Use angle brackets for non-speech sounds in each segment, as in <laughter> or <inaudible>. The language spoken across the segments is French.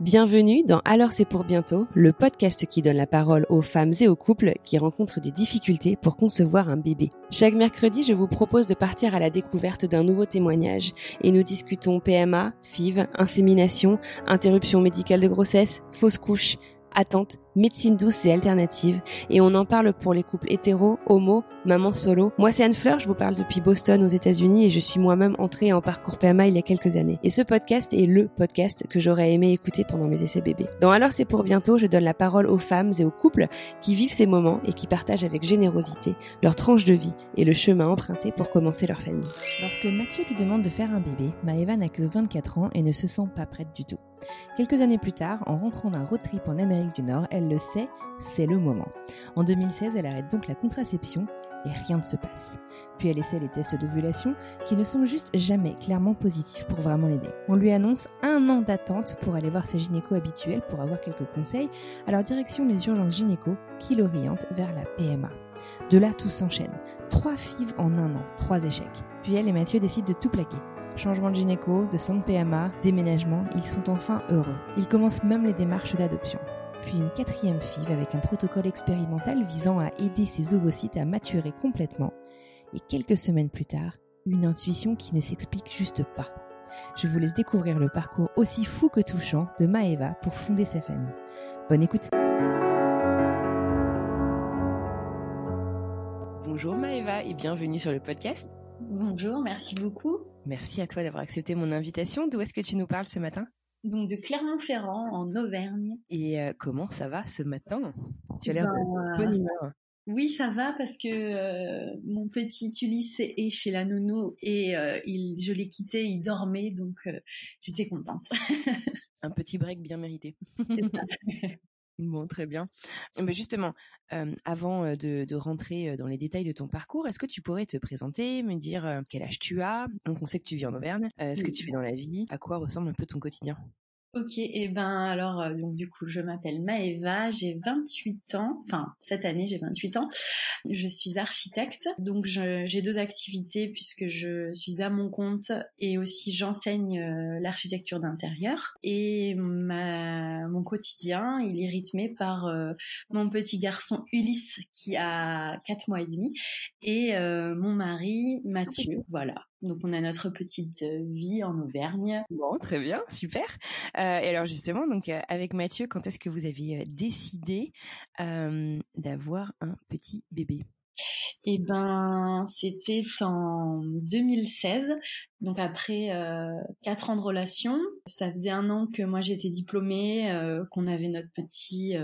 Bienvenue dans Alors c'est pour bientôt, le podcast qui donne la parole aux femmes et aux couples qui rencontrent des difficultés pour concevoir un bébé. Chaque mercredi, je vous propose de partir à la découverte d'un nouveau témoignage et nous discutons PMA, FIV, insémination, interruption médicale de grossesse, fausse couche, attente, médecine douce et alternative. Et on en parle pour les couples hétéros, homo, maman solo. Moi, c'est Anne Fleur, je vous parle depuis Boston aux États-Unis et je suis moi-même entrée en parcours PMA il y a quelques années. Et ce podcast est le podcast que j'aurais aimé écouter pendant mes essais bébés. Dans Alors c'est pour bientôt, je donne la parole aux femmes et aux couples qui vivent ces moments et qui partagent avec générosité leur tranche de vie et le chemin emprunté pour commencer leur famille. Lorsque Mathieu lui demande de faire un bébé, Maëva n'a que 24 ans et ne se sent pas prête du tout. Quelques années plus tard, en rentrant d'un road trip en Amérique du Nord, elle le sait, c'est le moment. En 2016, elle arrête donc la contraception et rien ne se passe. Puis elle essaie les tests d'ovulation qui ne sont juste jamais clairement positifs pour vraiment l'aider. On lui annonce un an d'attente pour aller voir sa gynéco habituelle pour avoir quelques conseils, alors direction les urgences gynéco qui l'orientent vers la PMA. De là, tout s'enchaîne. Trois fives en un an, trois échecs. Puis elle et Mathieu décident de tout plaquer changement de gynéco, de centre PMA, déménagement, ils sont enfin heureux. Ils commencent même les démarches d'adoption. Puis une quatrième FIV avec un protocole expérimental visant à aider ses ovocytes à maturer complètement. Et quelques semaines plus tard, une intuition qui ne s'explique juste pas. Je vous laisse découvrir le parcours aussi fou que touchant de Maeva pour fonder sa famille. Bonne écoute Bonjour Maeva et bienvenue sur le podcast. Bonjour, merci beaucoup. Merci à toi d'avoir accepté mon invitation. D'où est-ce que tu nous parles ce matin? Donc de Clermont-Ferrand, en Auvergne. Et euh, comment ça va ce matin? Tu as l'air de bonne humeur. Oui, ça va parce que euh, mon petit Ulysse est chez la nounou et euh, il, je l'ai quitté, il dormait, donc j'étais contente. <laughs> Un petit break bien mérité. <laughs> Bon, très bien. Mais justement, avant de, rentrer dans les détails de ton parcours, est-ce que tu pourrais te présenter, me dire quel âge tu as? Donc, on sait que tu vis en Auvergne. ce que tu fais dans la vie? À quoi ressemble un peu ton quotidien? Ok, et eh ben alors euh, donc du coup je m'appelle Maëva, j'ai 28 ans, enfin cette année j'ai 28 ans. Je suis architecte, donc j'ai deux activités puisque je suis à mon compte et aussi j'enseigne euh, l'architecture d'intérieur. Et ma, mon quotidien il est rythmé par euh, mon petit garçon Ulysse qui a 4 mois et demi et mon mari Mathieu, voilà. Donc on a notre petite euh, vie en Auvergne. Bon, très bien, super. Euh, et alors justement, donc euh, avec Mathieu, quand est-ce que vous avez décidé d'avoir un petit bébé? Eh ben, c'était en 2016. Donc après quatre ans de relation, ça faisait un an que moi j'étais diplômée, qu'on avait notre petit,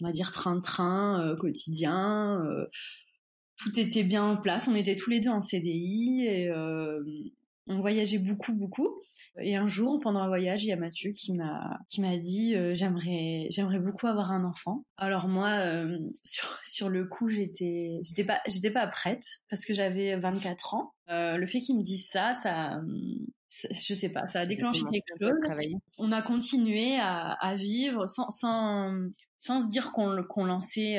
on va dire train-train quotidien tout était bien en place. On était tous les deux en CDI et euh, on voyageait beaucoup, beaucoup. Et un jour, pendant un voyage, il y a Mathieu qui m'a qui m'a dit euh, j'aimerais j'aimerais beaucoup avoir un enfant. Alors moi, euh, sur sur le coup, j'étais j'étais pas j'étais pas prête parce que j'avais 24 ans. le fait qu'il me dise ça, ça je sais pas, ça a déclenché quelque chose. On a continué à, à vivre sans, sans, sans se dire qu'on qu'on lançait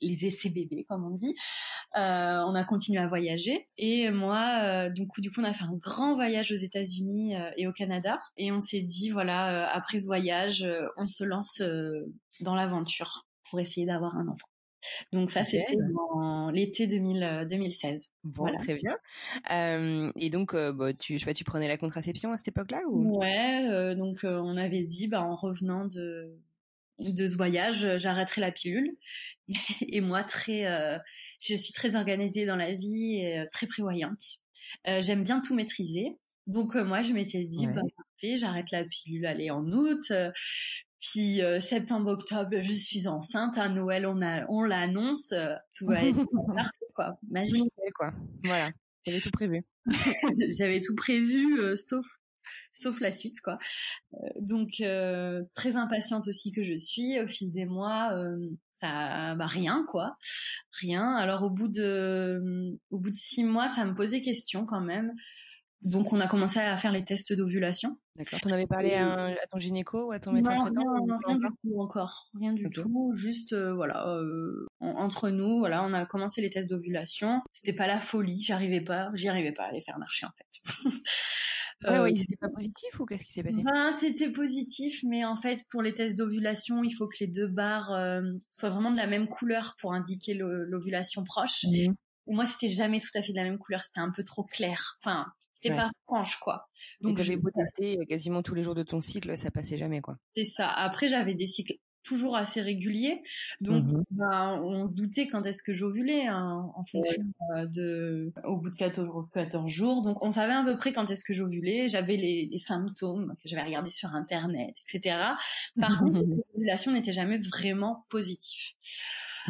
les essais bébés, comme on dit. Euh, on a continué à voyager et moi, euh, donc du coup, on a fait un grand voyage aux États-Unis euh, et au Canada et on s'est dit voilà, après ce voyage, on se lance dans l'aventure pour essayer d'avoir un enfant. Donc ça, c'était l'été 2016. Bon, très bien. et donc, bah, tu, je sais pas, tu prenais la contraception à cette époque-là ou? Ouais, donc on avait dit, bah, en revenant de de ce voyage, j'arrêterai la pilule. <laughs> et moi, très, euh, je suis très organisée dans la vie, et euh, très prévoyante. Euh, J'aime bien tout maîtriser. Donc moi, je m'étais dit, bah, j'arrête la pilule, allez, en août. Puis septembre, octobre, je suis enceinte. À Noël, on a, on l'annonce. tout va être <laughs> parfait, quoi. Magique, quoi. Voilà. J'avais tout prévu. <laughs> J'avais tout prévu, sauf sauf la suite quoi. donc très impatiente aussi que je suis au fil des mois ça bah rien quoi. Rien. Alors au bout de au bout de six mois ça me posait question quand même. Donc on a commencé à faire les tests d'ovulation. D'accord. T'en avais parlé à, ton gynéco ou à ton médecin traitant non, rien du tout encore. Rien du tout. Juste euh, voilà euh, entre nous voilà on a commencé les tests d'ovulation. C'était pas la folie. J'arrivais pas j'y arrivais pas à les faire marcher en fait <laughs> Ouais, oui, c'était pas positif ou qu'est-ce qui s'est passé? Ben, C'était positif, mais en fait, pour les tests d'ovulation, il faut que les deux barres euh, soient vraiment de la même couleur pour indiquer l'ovulation proche. Mmh. Moi, c'était jamais tout à fait de la même couleur, c'était un peu trop clair. Enfin, c'était pas franche, quoi. Donc, j'avais beau tester quasiment tous les jours de ton cycle, ça passait jamais, quoi. C'est ça. Après, j'avais des cycles toujours assez régulier. Donc, mmh ben, on se doutait quand est-ce que j'ovulais hein, en fonction euh, de, au bout de 14, 14, jours. Donc, on savait à peu près quand est-ce que j'ovulais. J'avais les, les, symptômes que j'avais regardés sur Internet, etc. Par contre, <laughs> l'ovulation n'était jamais vraiment positive.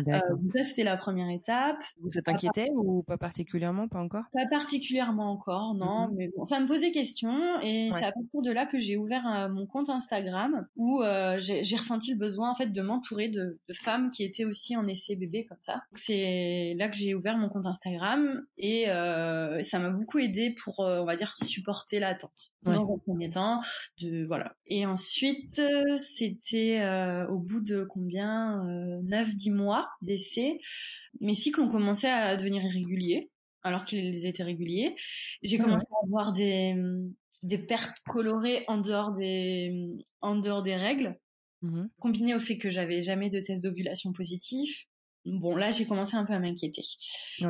Euh, ça, c'était la première étape. Vous êtes inquiété ou pas particulièrement, pas encore? Pas particulièrement encore, non. Mm-hmm. Mais bon, ça me posait question et c'est à partir de là que j'ai ouvert euh, mon compte Instagram où euh, j'ai ressenti le besoin en fait de m'entourer de, de, femmes qui étaient aussi en essai bébé comme ça. C'est là que j'ai ouvert mon compte Instagram et euh, ça m'a beaucoup aidé pour, euh, on va dire, supporter l'attente dans un premier temps. De voilà. Et ensuite, c'était au bout de combien 9-10 mois d'essai, mes cycles ont commencé à devenir irréguliers, alors qu'ils étaient réguliers. J'ai commencé à avoir des, des pertes colorées en dehors des, en dehors des règles, mmh combiné au fait que j'avais jamais de test d'ovulation positif. Bon, là, j'ai commencé un peu à m'inquiéter.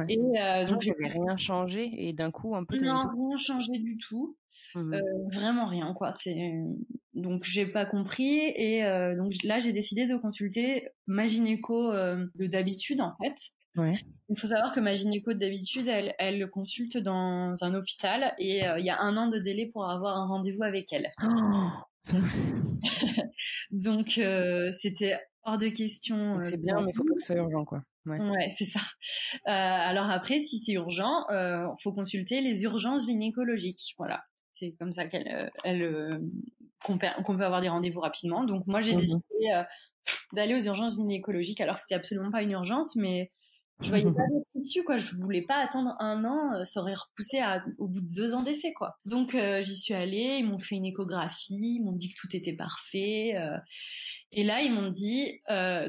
Et euh, donc, j'avais rien changé et d'un coup, un peu. Non, rien changé du tout. Mmh euh, vraiment rien, quoi. C'est donc j'ai pas compris et euh, donc là j'ai décidé de consulter ma gynéco de d'habitude en fait. Ouais. Il faut savoir que ma gynéco d'habitude elle elle consulte dans un hôpital et il y a un an de délai pour avoir un rendez-vous avec elle. Oh, <laughs> donc c'était hors de question. c'est bien mais il faut pas que ce soit urgent quoi. Ouais, ouais c'est ça. alors après si c'est urgent, faut consulter les urgences gynécologiques. Voilà. C'est comme ça qu'elle elle, qu'on peut, avoir des rendez-vous rapidement. Donc moi j'ai mmh décidé euh, d'aller aux urgences gynécologiques alors que c'était absolument pas une urgence, mais je voyais pas <laughs> d'issue quoi. Je voulais pas attendre un an, euh, ça aurait repoussé à, au bout de deux ans d'essai quoi. Donc euh, j'y suis allée, ils m'ont fait une échographie, ils m'ont dit que tout était parfait. Et là ils m'ont dit,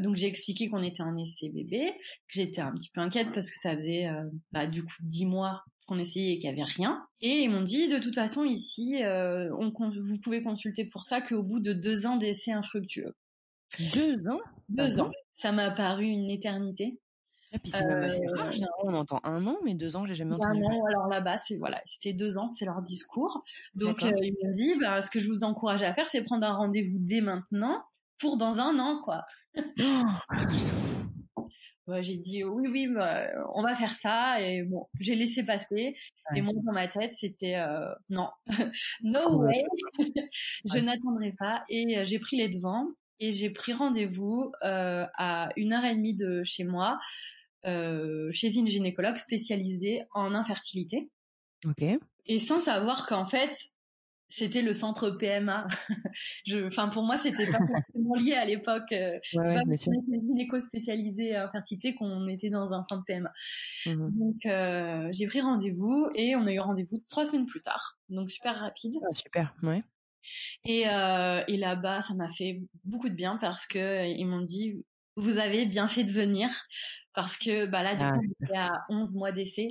donc j'ai expliqué qu'on était en essai bébé, que j'étais un petit peu inquiète parce que ça faisait bah, du coup dix mois qu'on essayait et qu'il n'y avait rien. Et ils m'ont dit, de toute façon, ici, euh, on, vous pouvez consulter pour ça qu'au bout de deux ans d'essai infructueux. Deux ans? Deux ans. Ça m'a paru une éternité. Et puis c'est même assez euh, rare. on entend un an, mais deux ans, j'ai jamais entendu. Un an, alors là-bas, c'est voilà, c'était deux ans, c'est leur discours. Donc euh, ils m'ont dit, bah, ce que je vous encourage à faire, c'est prendre un rendez-vous dès maintenant pour dans un an, quoi. Oh j'ai dit oui, oui, bah, on va faire ça. Et bon, j'ai laissé passer. Et moi, dans ma tête, c'était euh, non, <laughs> no way, <laughs> je n'attendrai pas. Et euh, j'ai pris les devants et j'ai pris rendez-vous euh, à une heure et demie de chez moi, chez une gynécologue spécialisée en infertilité. Ok. Et sans savoir qu'en fait, c'était le centre PMA. <laughs> je, enfin pour moi c'était pas forcément lié à l'époque. Euh, c'est pas une éco spécialisée à infertilité qu'on mettait dans un centre PMA. Mmh donc euh, j'ai pris rendez-vous et on a eu rendez-vous trois semaines plus tard. Donc super rapide. Ah, super, ouais. Et, euh, et là-bas ça m'a fait beaucoup de bien parce que ils m'ont dit vous avez bien fait de venir parce que bah là du ah, coup j'étais à 11 mois d'essai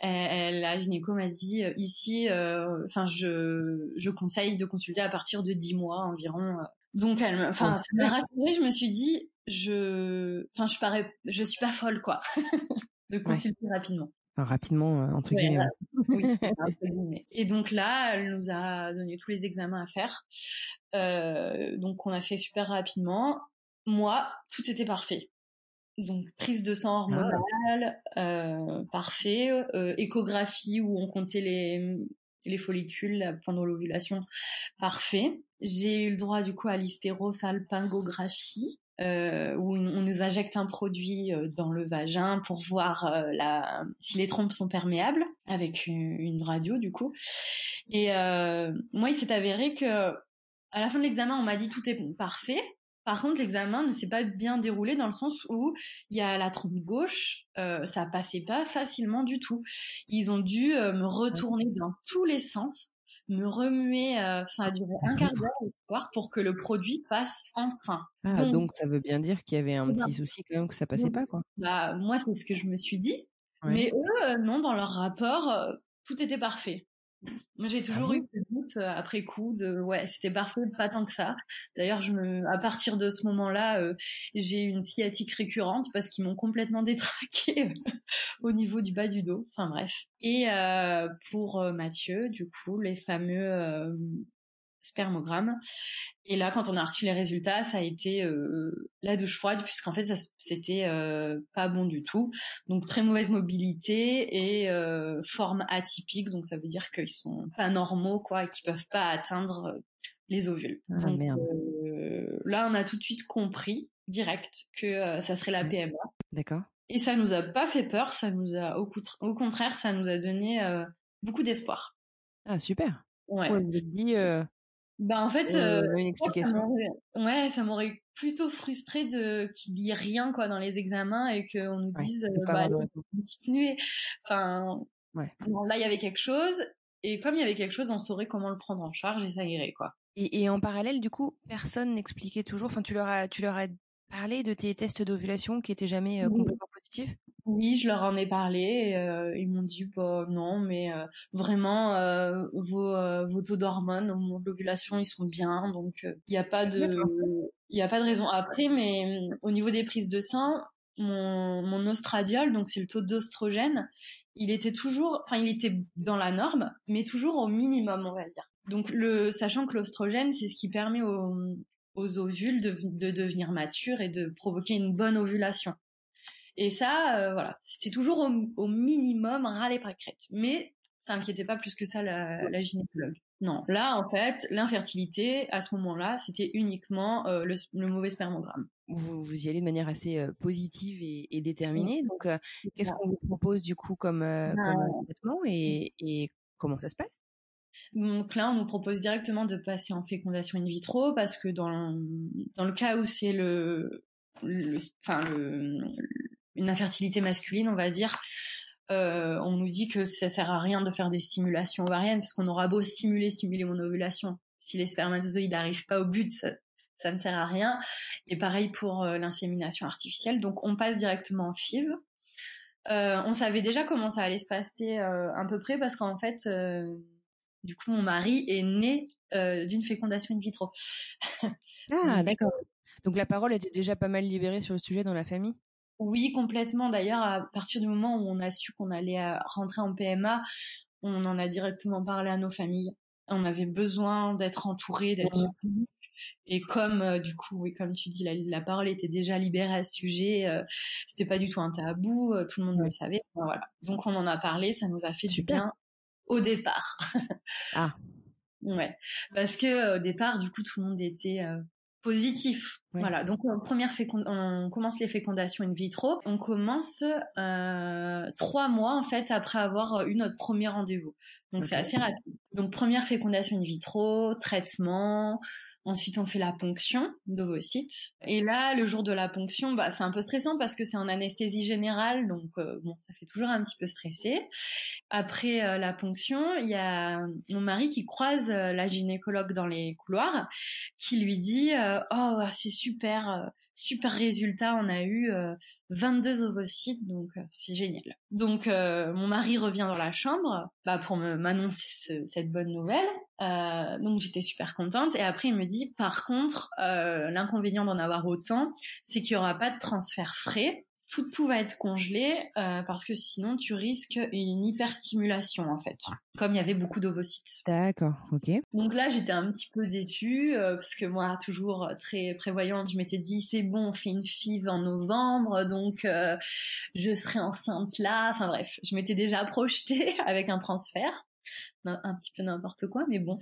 elle, la gynéco m'a dit euh, ici, euh, enfin je, je conseille de consulter à partir de 10 mois environ. Donc elle, enfin ça m'a rassurée. Je me suis dit, je, enfin je parais, je suis pas folle quoi, <laughs> de consulter rapidement. rapidement euh, entre guillemets. oui, <laughs> Et donc là, elle nous a donné tous les examens à faire. Euh, donc on a fait super rapidement. Moi, tout était parfait. Donc prise de sang hormonale, euh, parfait. Euh, échographie où on comptait les, les follicules pendant l'ovulation, parfait. j'ai eu le droit du coup à l'hystérosalpingographie. Euh, où on nous injecte un produit euh, dans le vagin pour voir euh, la, si les trompes sont perméables avec une, radio du coup. Et moi, il s'est avéré que à la fin de l'examen, on m'a dit tout est parfait. Par contre, l'examen ne s'est pas bien déroulé dans le sens où il y a la trompe gauche, euh, ça passait pas facilement du tout. Ils ont dû me retourner dans tous les sens me remuer. Euh, ça a duré un quart d'heure pour que le produit passe enfin. Ah, donc, ça veut bien dire qu'il y avait un petit souci quand même que ça passait pas quoi. Bah moi c'est ce que je me suis dit. Mais eux euh, non dans leur rapport euh, tout était parfait. J'ai toujours ah eu des doutes euh, après coup de ouais, c'était parfait, pas tant que ça. D'ailleurs, je me, à partir de ce moment-là, euh, j'ai une sciatique récurrente parce qu'ils m'ont complètement <laughs> détraqué au niveau du bas du dos. Enfin bref. Et euh, pour Mathieu, du coup, les fameux spermogramme. Et là, quand on a reçu les résultats, ça a été euh, la douche froide puisqu'en fait, ça c'était euh, pas bon du tout. Donc très mauvaise mobilité et euh, forme atypique. Donc ça veut dire qu'ils sont pas normaux quoi et qu'ils peuvent pas atteindre les ovules. Ah, donc, là, on a tout de suite compris direct que ça serait la PMA. D'accord. Et ça nous a pas fait peur. Ça nous a au, au contraire, ça nous a donné beaucoup d'espoir. Ah super. Ouais. On dit bah en fait, euh, une explication. ouais, ça m'aurait plutôt frustré de qu'il y ait rien quoi dans les examens et qu'on nous dise euh, bah, continuer. Enfin, ouais. là il y avait quelque chose et comme il y avait quelque chose, on saurait comment le prendre en charge et ça irait quoi. Et, et en parallèle, du coup, personne n'expliquait toujours. Enfin, tu leur as, tu leur as parlé de tes tests d'ovulation qui étaient jamais euh, complètement Oui, je leur en ai parlé. Et, euh, ils m'ont dit bah non, mais euh, vraiment euh, vos, vos taux d'hormones au moment de l'ovulation ils sont bien, donc il n'y a pas de il y a pas de raison. Après, mais au niveau des prises de sang, mon, mon ostradiol, donc c'est le taux d'ostrogène, il était toujours, enfin il était dans la norme, mais toujours au minimum, on va dire. Donc le sachant que l'ostrogène, c'est ce qui permet aux, aux ovules de, de devenir matures et de provoquer une bonne ovulation. Et ça, euh, voilà, c'était toujours au, minimum ras les pâquerettes. Mais ça inquiétait pas plus que ça la, gynécologue. Non, là en fait, l'infertilité à ce moment-là, c'était uniquement euh, le, mauvais spermogramme. Vous, vous y allez de manière assez euh, positive et, déterminée. Donc, qu'est-ce qu'on vous propose du coup comme, comme traitement et, et comment ça se passe? Donc là, on nous propose directement de passer en fécondation in vitro parce que dans dans le cas où c'est le, le, enfin le, une infertilité masculine, on va dire, euh, on nous dit que ça sert à rien de faire des stimulations ovariennes parce qu'on aura beau stimuler, stimuler mon ovulation, si les spermatozoïdes n'arrivent pas au but, ça, ne sert à rien. Et pareil pour euh, l'insémination artificielle. Donc on passe directement en FIV. Euh, on savait déjà comment ça allait se passer à peu près parce qu'en fait, du coup, mon mari est né d'une fécondation in vitro. ah, d'accord. Donc la parole était déjà pas mal libérée sur le sujet dans la famille? Oui, complètement. D'ailleurs, à partir du moment où on a su qu'on allait euh, rentrer en PMA, on en a directement parlé à nos familles. On avait besoin d'être entouré, d'être soutenu. Et comme euh, du coup, oui, comme tu dis, la, parole était déjà libérée à ce sujet, euh, c'était pas du tout un tabou, tout le monde le savait. Voilà. Donc on en a parlé, ça nous a fait du bien au départ. ah. <laughs> Ouais, parce que au départ, du coup, tout le monde était positif. Voilà, donc on, première on commence les fécondations in vitro. On commence euh, trois mois en fait après avoir eu notre premier rendez-vous. Donc c'est assez rapide. Donc première fécondation in vitro, traitement, Ensuite, on fait la ponction d'ovocytes. Et là, le jour de la ponction, bah, c'est un peu stressant parce que c'est en anesthésie générale, donc euh, bon, ça fait toujours un petit peu stressé. Après euh, la ponction, il y a mon mari qui croise euh, la gynécologue dans les couloirs, qui lui dit "Oh, c'est super, super résultat, on a eu 22 ovocytes, donc c'est génial." Donc mon mari revient dans la chambre bah, pour m'annoncer cette bonne nouvelle. Euh, donc j'étais super contente. Et après il me dit par contre euh, l'inconvénient d'en avoir autant, c'est qu'il y aura pas de transfert frais. Tout, tout va être congelé euh, parce que sinon tu risques une hyperstimulation en fait, comme il y avait beaucoup d'ovocytes. D'accord, ok. Donc là j'étais un petit peu déçue parce que moi toujours très prévoyante, je m'étais dit c'est bon, on fait une FIV en novembre, donc je serai enceinte là. Enfin bref, je m'étais déjà projetée <laughs> avec un transfert. Un petit peu n'importe quoi, mais bon.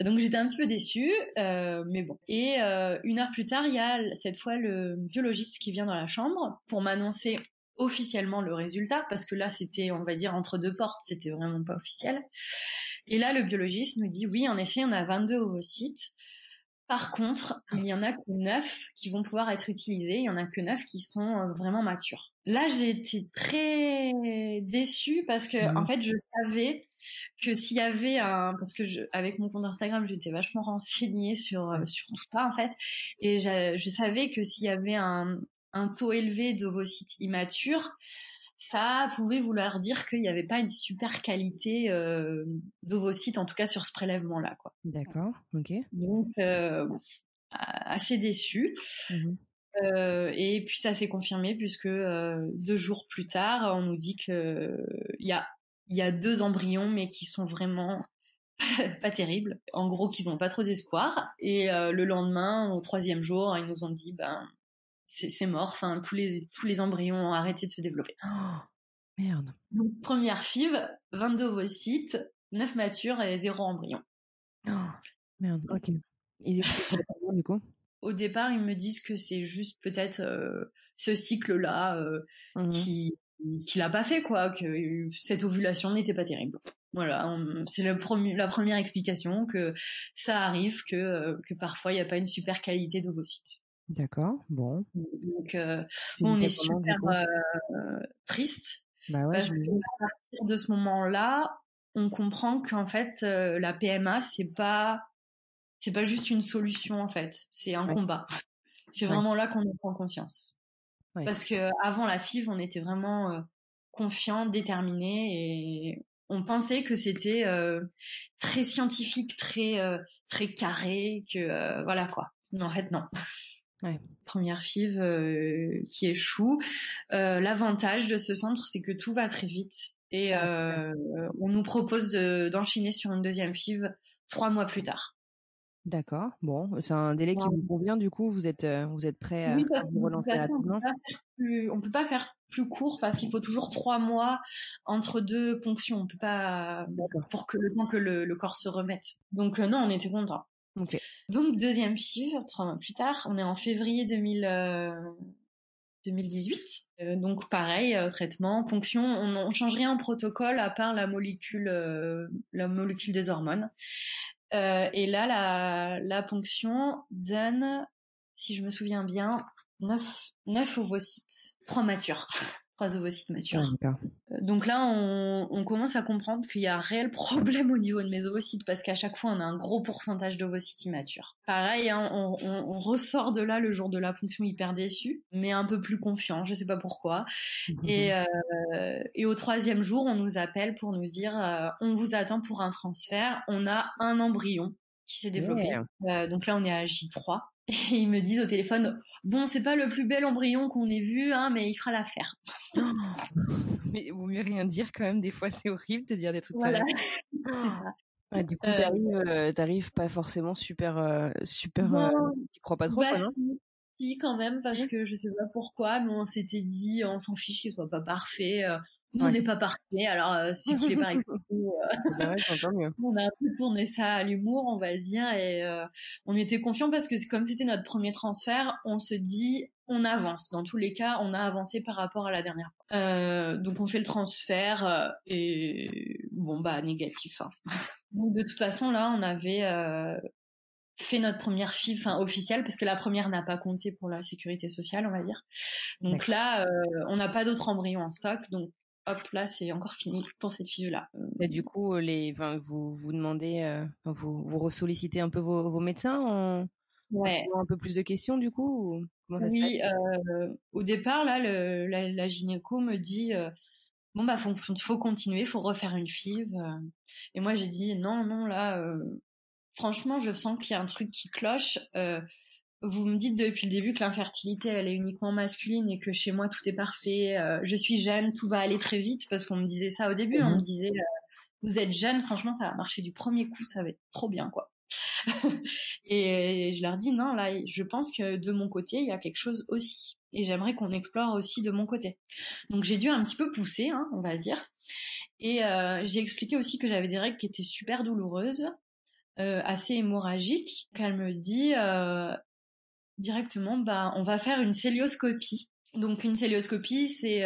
Donc j'étais un petit peu déçue, euh, mais bon. Et euh, une heure plus tard, il y a cette fois le biologiste qui vient dans la chambre pour m'annoncer officiellement le résultat, parce que là c'était, on va dire, entre deux portes, c'était vraiment pas officiel. Et là, le biologiste nous dit, oui, en effet, on a 22 ovocytes. Par contre, il y en a que neuf qui vont pouvoir être utilisés. Il y en a que neuf qui sont euh, vraiment matures. Là, j'ai été très déçue parce que, en mmh. fait, je savais que s'il y avait un, parce que je, avec mon compte Instagram, j'étais vachement renseignée sur euh, sur tout ça en fait, et je savais que s'il y avait un un taux élevé d'ovocytes immatures, ça pouvait vouloir dire qu'il n'y avait pas une super qualité euh, d'ovocytes, en tout cas sur ce prélèvement-là. quoi. D'accord, ok. Donc, euh, assez déçu. Mmh euh, et puis ça s'est confirmé puisque deux jours plus tard, on nous dit que il y a il y a deux embryons mais qui sont vraiment <laughs> pas terribles. En gros, qu'ils ont pas trop d'espoir. Et euh, le lendemain, au troisième jour, ils nous ont dit ben c'est mort. Enfin, tous les tous les embryons ont arrêté de se développer. Oh, <gasps> merde. Donc, première FIV, 22 ovocytes, 9 matures et 0 embryon. Oh, <gasps> merde. Ok. Ils du coup Au départ, ils me disent que c'est juste peut-être euh, ce cycle-là euh, mmh qui qui l'a pas fait quoi, que cette ovulation n'était pas terrible. Voilà, c'est premier, la première explication que ça arrive que euh, que parfois il n'y a pas une super qualité d'ovocytes. D'accord, bon. Donc, euh, on est super euh, triste bah ouais, parce que à partir de ce moment-là, on comprend qu'en fait, euh, la PMA, c'est pas, c'est pas juste une solution en fait, c'est un combat. C'est vraiment là qu'on prend conscience. Parce que avant la FIV, on était vraiment euh, confiant, déterminé et on pensait que c'était euh, très scientifique, très très carré, que voilà quoi. Mais en fait non. Ouais. <laughs> Première FIV euh, qui échoue. Euh, L'avantage de ce centre, c'est que tout va très vite et euh, on nous propose d'enchaîner sur une deuxième FIV trois mois plus tard. D'accord. Bon, c'est un délai qui vous convient. Du coup, vous êtes euh, vous êtes prêt à, vous relancer rapidement? On peut pas faire plus court parce qu'il faut toujours trois mois entre deux ponctions. On peut pas pour que le temps que le, le corps se remette. Donc euh, non, on était content. Donc deuxième chiffre, trois mois plus tard, on est en février 2018. Euh, euh, donc pareil, traitement, ponction, on, on change rien en protocole à part la molécule, la molécule des hormones. Et là, la, la ponction donne, si je me souviens bien, 9, 9 ovocytes, 3 matures. <laughs> trois ovocytes matures. Donc là, on, on, commence à comprendre qu'il y a un réel problème au niveau de mes ovocytes parce qu'à chaque fois, on a un gros pourcentage d'ovocytes immatures. Pareil, hein, on, on, on, ressort de là le jour de la ponction hyper déçu, mais un peu plus confiant. Je sais pas pourquoi. et, euh, et au troisième jour, on nous appelle pour nous dire euh, on vous attend pour un transfert. On a un embryon qui s'est développé. Euh, donc là, on est à J3. Et ils me disent au téléphone, bon, c'est pas le plus bel embryon qu'on ait vu, hein, mais il fera l'affaire. <gasps> mais vaut mieux rien dire quand même. Des fois, c'est horrible de dire des trucs voilà. <laughs> c'est ça. <gasps> du coup, euh, t'arrives, pas forcément super, euh, super. Euh, tu crois pas trop, bah, non? si, quand même, parce que je sais pas pourquoi, mais on s'était dit, on s'en fiche qu'il soit pas parfait. On n'est pas parfait, alors euh, si tu l'es pas <laughs> avec nous, <laughs> on a un peu tourné ça à l'humour, on va dire, et euh, on était confiants parce que comme c'était notre premier transfert, on se dit on avance. Dans tous les cas, on a avancé par rapport à la dernière fois. Euh, donc on fait le transfert euh, et bon bah négatif. Hein. <laughs> donc de toute façon là, on avait fait notre première FIV enfin, officielle parce que la première n'a pas compté pour la sécurité sociale, on va dire. Donc là, on n'a pas d'autres embryons en stock, donc hop là c'est encore fini pour cette fille là. Et du coup les, enfin, vous vous demandez, euh, vous vous ressollicitez un peu vos, vos médecins en, ouais. un peu plus de questions du coup. Comment ça oui, euh, au départ là le, la, la, gynéco me dit euh, bon bah faut, faut continuer, faut refaire une FIV. Euh. et moi j'ai dit non non là franchement je sens qu'il y a un truc qui cloche. Euh, vous me dites depuis le début que l'infertilité elle est uniquement masculine et que chez moi tout est parfait, euh, je suis jeune, tout va aller très vite parce qu'on me disait ça au début, on me mhm. disait euh, vous êtes jeune, franchement ça va marcher du premier coup, ça va être trop bien quoi. <laughs> et je leur dis non là, je pense que de mon côté il y a quelque chose aussi et j'aimerais qu'on explore aussi de mon côté. Donc j'ai dû un petit peu pousser, hein, on va dire. Et j'ai expliqué aussi que j'avais des règles qui étaient super douloureuses, assez hémorragiques. Qu'elle me dit directement, bah, on va faire une célioscopie. Donc une célioscopie, c'est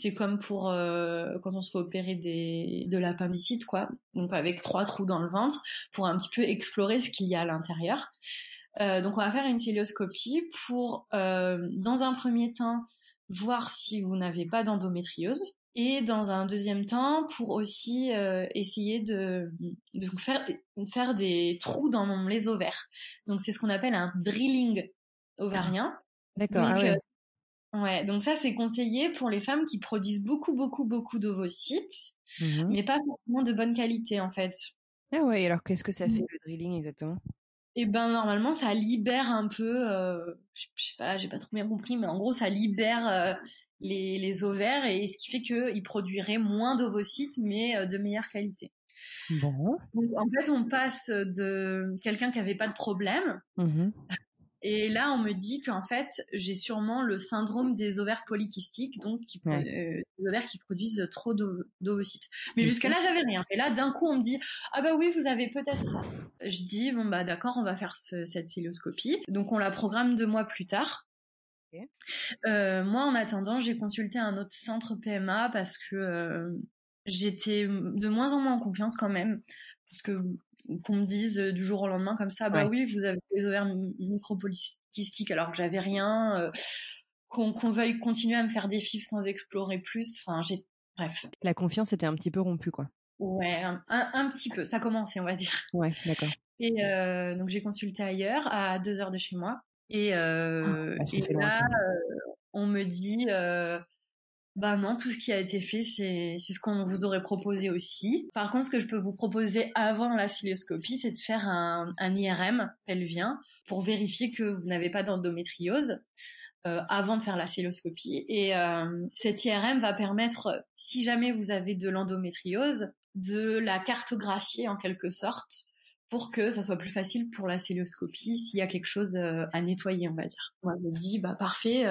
c'est comme pour euh, quand on se fait opérer des, de l'appendicite, quoi. Donc avec trois trous dans le ventre pour un petit peu explorer ce qu'il y a à l'intérieur. Euh, donc on va faire une célioscopie pour, euh, dans un premier temps, voir si vous n'avez pas d'endométriose. Et dans un deuxième temps, pour aussi essayer de, de faire, faire des trous dans les ovaires. Donc c'est ce qu'on appelle un drilling ovarien. D'accord. Ah Ouais, donc ça c'est conseillé pour les femmes qui produisent beaucoup beaucoup beaucoup d'ovocytes, mmh mais pas forcément de bonne qualité en fait. Ah ouais, alors qu'est-ce que ça fait mmh. le drilling exactement? Eh ben normalement ça libère un peu, euh, je, sais pas, j'ai pas trop bien compris, mais en gros ça libère euh, les, les, ovaires et ce qui fait qu'ils produiraient moins d'ovocytes mais euh, de meilleure qualité. Bon. Donc, en fait, on passe de quelqu'un qui avait pas de problème mmh et là, on me dit qu'en fait, j'ai sûrement le syndrome des ovaires polykystiques, donc qui, euh, des ovaires qui produisent trop d'ovocytes. Mais jusqu'à là, j'avais rien. Et là, d'un coup, on me dit ah bah oui, vous avez peut-être ça. Je dis bon bah d'accord, on va faire cette célioscopie. Donc on la programme deux mois plus tard. Euh, moi, en attendant, j'ai consulté un autre centre PMA parce que euh, j'étais de moins en moins en confiance quand même, parce que qu'on me dise euh, du jour au lendemain comme ça, bah oui, vous avez des ovaires micropolykystiques alors que j'avais rien, qu'on veuille continuer à me faire des fifs sans explorer plus. Enfin, j'ai, bref. La confiance était un petit peu rompue, quoi. Ouais, un, petit peu. Ça commençait, on va dire. Ouais, d'accord. Et donc j'ai consulté ailleurs, à deux heures de chez moi. Et, euh, ah, et là, on me dit, bah non, tout ce qui a été fait, c'est c'est ce qu'on vous aurait proposé aussi. Par contre, ce que je peux vous proposer avant la cilioscopie, c'est de faire un, un IRM pelvien pour vérifier que vous n'avez pas d'endométriose. Euh, avant de faire la cilioscopie. Et euh, cet IRM va permettre, si jamais vous avez de l'endométriose, de la cartographier en quelque sorte pour que ça soit plus facile pour la cilioscopie s'il y a quelque chose euh, à nettoyer, on va dire. Moi, je me dis, bah parfait,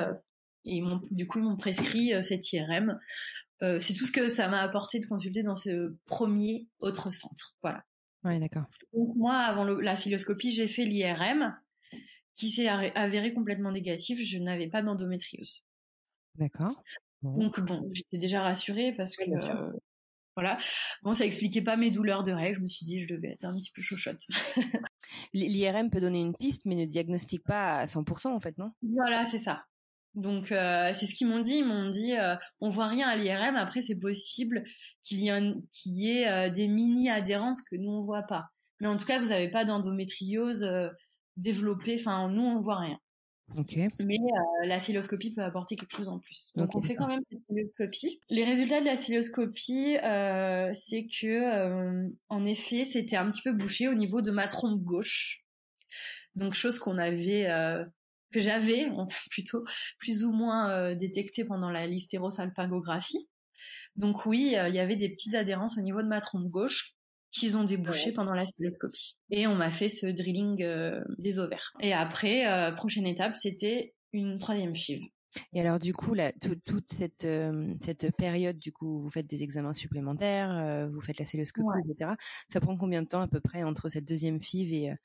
et du coup, ils m'ont prescrit euh, cette IRM. Euh, c'est tout ce que ça m'a apporté de consulter dans ce premier autre centre. Voilà. Ouais, d'accord. Donc moi, avant la cilioscopie, j'ai fait l'IRM, qui s'est avéré complètement négatif. Je n'avais pas d'endométriose. D'accord. Donc bon, j'étais déjà rassurée parce que euh, voilà. Bon, ça expliquait pas mes douleurs de règles. Je me suis dit, je devais être un petit peu chochotte. <laughs> L'IRM peut donner une piste, mais ne diagnostique pas à 100% en fait, non? Voilà, c'est ça. Donc euh, c'est ce qu'ils m'ont dit. Ils m'ont dit euh, on voit rien à l'IRM. Après c'est possible qu'il y, ait euh, des mini adhérences que nous on voit pas. Mais en tout cas vous n'avez pas d'endométriose développée. Enfin nous on voit rien. Mais la cilioscopie peut apporter quelque chose en plus. Donc on fait quand même cette cilioscopie. Les résultats de la cilioscopie, c'est que en effet c'était un petit peu bouché au niveau de ma trompe gauche. Donc chose qu'on avait que j'avais <laughs> plutôt plus ou moins euh, détecté pendant la lystérosalpingographie. Donc oui, euh, il y avait des petites adhérences au niveau de ma trompe gauche qu'ils ont débouché pendant la cystoscopie. Et on m'a fait ce drilling euh, des ovaires. Et après, prochaine étape, c'était une troisième FIV. Et alors du coup, là, toute cette cette période, du coup, vous faites des examens supplémentaires, vous faites la celluloscopie, etc. Ça prend combien de temps à peu près entre cette deuxième FIV et,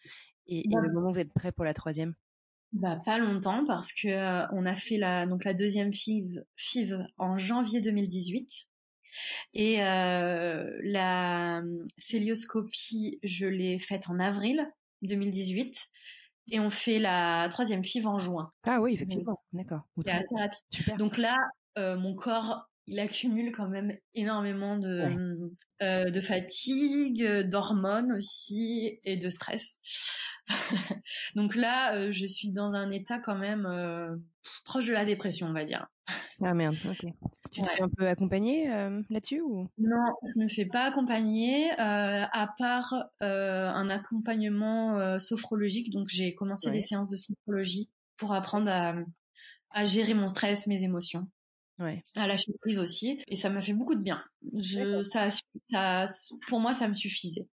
et, le moment où vous êtes prêt pour la troisième? Bah pas longtemps parce que euh, on a fait la donc la deuxième FIV FIV en janvier 2018 et euh, la célioscopie je l'ai faite en avril 2018 et on fait la troisième FIV en juin. Ah oui effectivement d'accord. C'est assez rapide. Donc là euh, mon corps il accumule quand même énormément de euh, de fatigue, d'hormones aussi et de stress. <laughs> Donc là, euh, je suis dans un état quand même proche de la dépression, on va dire. Ah merde, ok. Tu te fais un peu accompagner euh, là-dessus ou? Non, je me fais pas accompagner, à part un accompagnement sophrologique. Donc j'ai commencé des séances de sophrologie pour apprendre à, à gérer mon stress, mes émotions. Ouais. À lâcher prise aussi. Et ça m'a fait beaucoup de bien. Je, ça, ça, pour moi, ça me suffisait.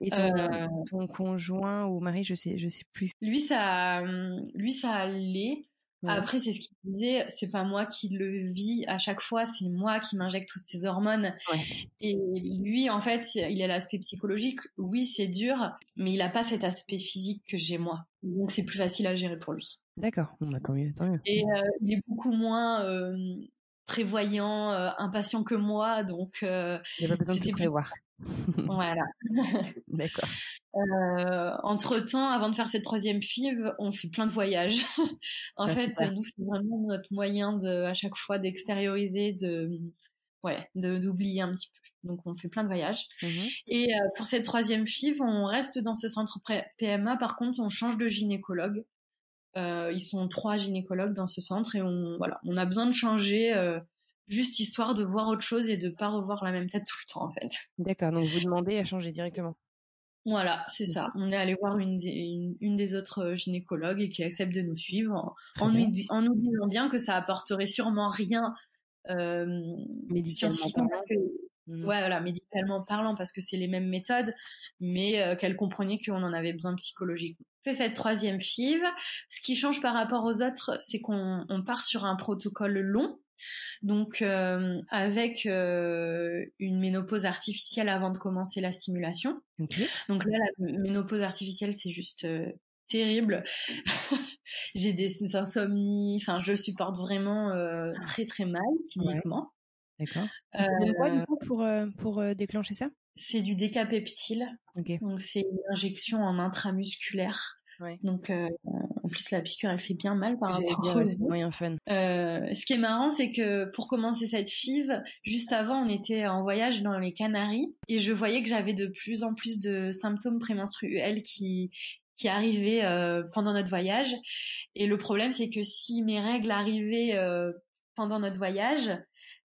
Et euh, ton, conjoint ou mari, je sais, je sais plus. Lui, ça, lui, ça allait. Après, c'est ce qu'il disait, c'est pas moi qui le vis à chaque fois, c'est moi qui m'injecte toutes ces hormones. Et lui, en fait, il a l'aspect psychologique. Oui, c'est dur, mais il a pas cet aspect physique que j'ai moi. Donc, c'est plus facile à gérer pour lui. D'accord. Bah, tant mieux, tant mieux. Et euh, il est beaucoup moins euh, prévoyant, euh, impatient que moi, donc. il n'y a pas besoin de prévoir. Voilà. <laughs> D'accord. Euh, entre temps, avant de faire cette troisième FIV, on fait plein de voyages. <laughs> en fait, nous, c'est vraiment notre moyen de, à chaque fois, d'extérioriser, de, ouais, d'oublier un petit peu. Donc, on fait plein de voyages. Mmh Et euh, pour cette troisième FIV, on reste dans ce centre PMA. Par contre, on change de gynécologue. Euh, ils sont trois gynécologues dans ce centre et on, voilà, on a besoin de changer. Juste histoire de voir autre chose et de pas revoir la même tête tout le temps en fait. D'accord, donc vous demandez à changer directement. Voilà, c'est ça. On est allé voir une des, une, des autres euh, gynécologues et qui accepte de nous suivre en, nous, en nous disant bien que ça apporterait sûrement rien euh, médicalement parlant. Mmh. Ouais, voilà, médicalement parlant parce que c'est les mêmes méthodes, mais euh, qu'elle comprenait qu'on en avait besoin psychologiquement. On fait cette troisième FIV. Ce qui change par rapport aux autres, c'est qu'on on part sur un protocole long donc euh, avec euh, une ménopause artificielle avant de commencer la stimulation. Donc là, la ménopause artificielle, c'est juste euh, terrible. <laughs> J'ai des insomnies, enfin je supporte vraiment très très mal physiquement. D'accord. quoi du coup pour pour déclencher ça? C'est du décapeptile. Donc c'est une injection en intramusculaire. Donc plus la piqûre elle fait bien mal par rapport aux moyen fun. Euh, ce qui est marrant c'est que pour commencer cette FIV, juste avant on était en voyage dans les Canaries et je voyais que j'avais de plus en plus de symptômes prémenstruels qui qui arrivaient euh, pendant notre voyage et le problème c'est que si mes règles arrivaient euh, pendant notre voyage,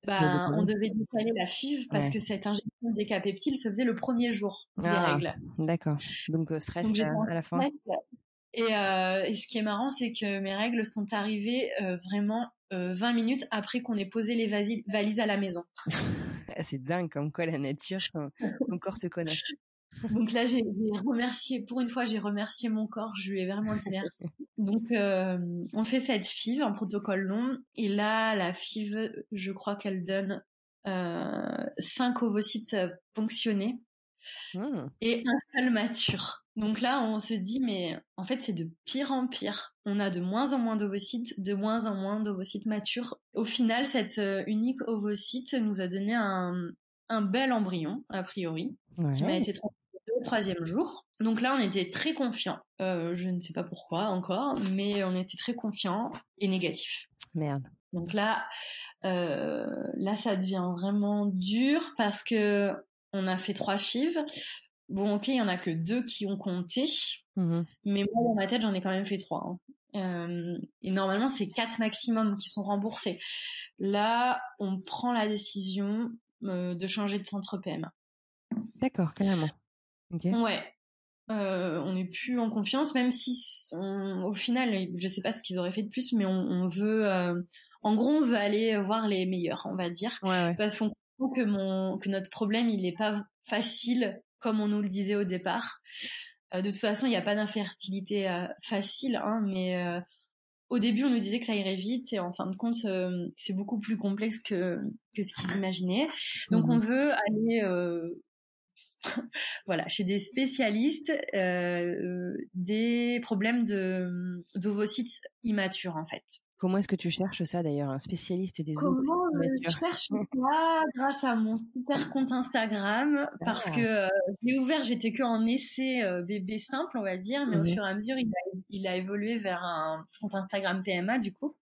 bah, on devait décaler la FIV parce que cette injection de décapeptile se faisait le premier jour des ah, règles. D'accord. Donc stress à, la fin. Euh, et, ce qui est marrant, c'est que mes règles sont arrivées euh, vraiment 20 euh, minutes après qu'on ait posé les valises à la maison. <laughs> c'est dingue comme quoi la nature, mon corps te connaît. <laughs> Donc là, j'ai remercié, pour une fois, j'ai remercié mon corps, je lui ai vraiment dit merci. <laughs> Donc, on fait cette FIV, un protocole long, et là, la FIV, je crois qu'elle donne euh, 5 ovocytes ponctionnés mmh. et un seul mature. Donc là, on se dit, mais en fait, c'est de pire en pire. On a de moins en moins d'ovocytes, de moins en moins d'ovocytes matures. Au final, cette euh, unique ovocyte nous a donné un, un bel embryon, a priori, qui m'a été transféré au troisième jour. Donc là, on était très confiants. Euh, je ne sais pas pourquoi encore, mais on était très confiants et négatifs. Merde. Donc là, euh, là, ça devient vraiment dur parce que on a fait trois fives. Bon, ok, il y en a que deux qui ont compté, mmh mais moi dans ma tête j'en ai quand même fait trois. Hein. Euh, et normalement c'est quatre maximum qui sont remboursés. Là, on prend la décision euh, de changer de centre PMA. D'accord, carrément. Ouais. Euh, on n'est plus en confiance, même si au final, je sais pas ce qu'ils auraient fait de plus, mais on, veut, en gros, on veut aller voir les meilleurs, on va dire, parce qu'on que mon, que notre problème, il n'est pas facile comme on nous le disait au départ. Euh, de toute façon, il n'y a pas d'infertilité euh, facile, hein, mais euh, au début, on nous disait que ça irait vite, et en fin de compte, c'est beaucoup plus complexe que, que ce qu'ils imaginaient. Donc, on mmh veut aller <laughs> voilà, chez des spécialistes des problèmes de d'ovocytes immatures en fait. Comment est-ce que tu cherches ça d'ailleurs, un spécialiste des Comment je cherche <laughs> ça grâce à mon super compte Instagram parce que euh, j'ai ouvert, j'étais que en essai euh, bébé simple, on va dire, mais au mmh fur et à mesure, il a, il a évolué vers un compte Instagram PMA du coup.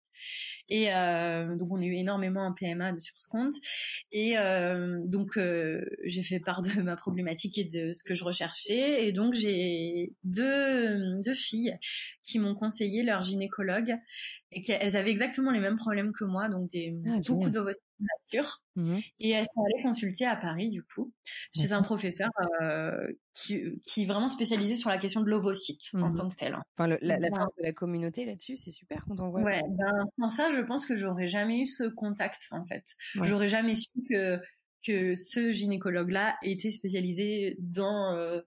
Et euh, donc on a eu énormément en PMA sur ce compte. Et euh, donc euh, j'ai fait part de <laughs> ma problématique et de ce que je recherchais. Et donc j'ai deux, deux filles qui m'ont conseillé leur gynécologue et qu'elles avaient exactement les mêmes problèmes que moi, donc des, ah, beaucoup d'ovocytes nature. Mmh et elles sont allées consulter à Paris, du coup, chez un professeur euh, qui, qui est vraiment spécialisé sur la question de l'ovocyte en mmh tant que tel. Enfin, la, la force de la communauté là-dessus, c'est super quand on voit. Ouais, ben, pour ça, je pense que j'aurais jamais eu ce contact, en fait. J'aurais jamais su que que ce gynécologue-là était spécialisé dans euh,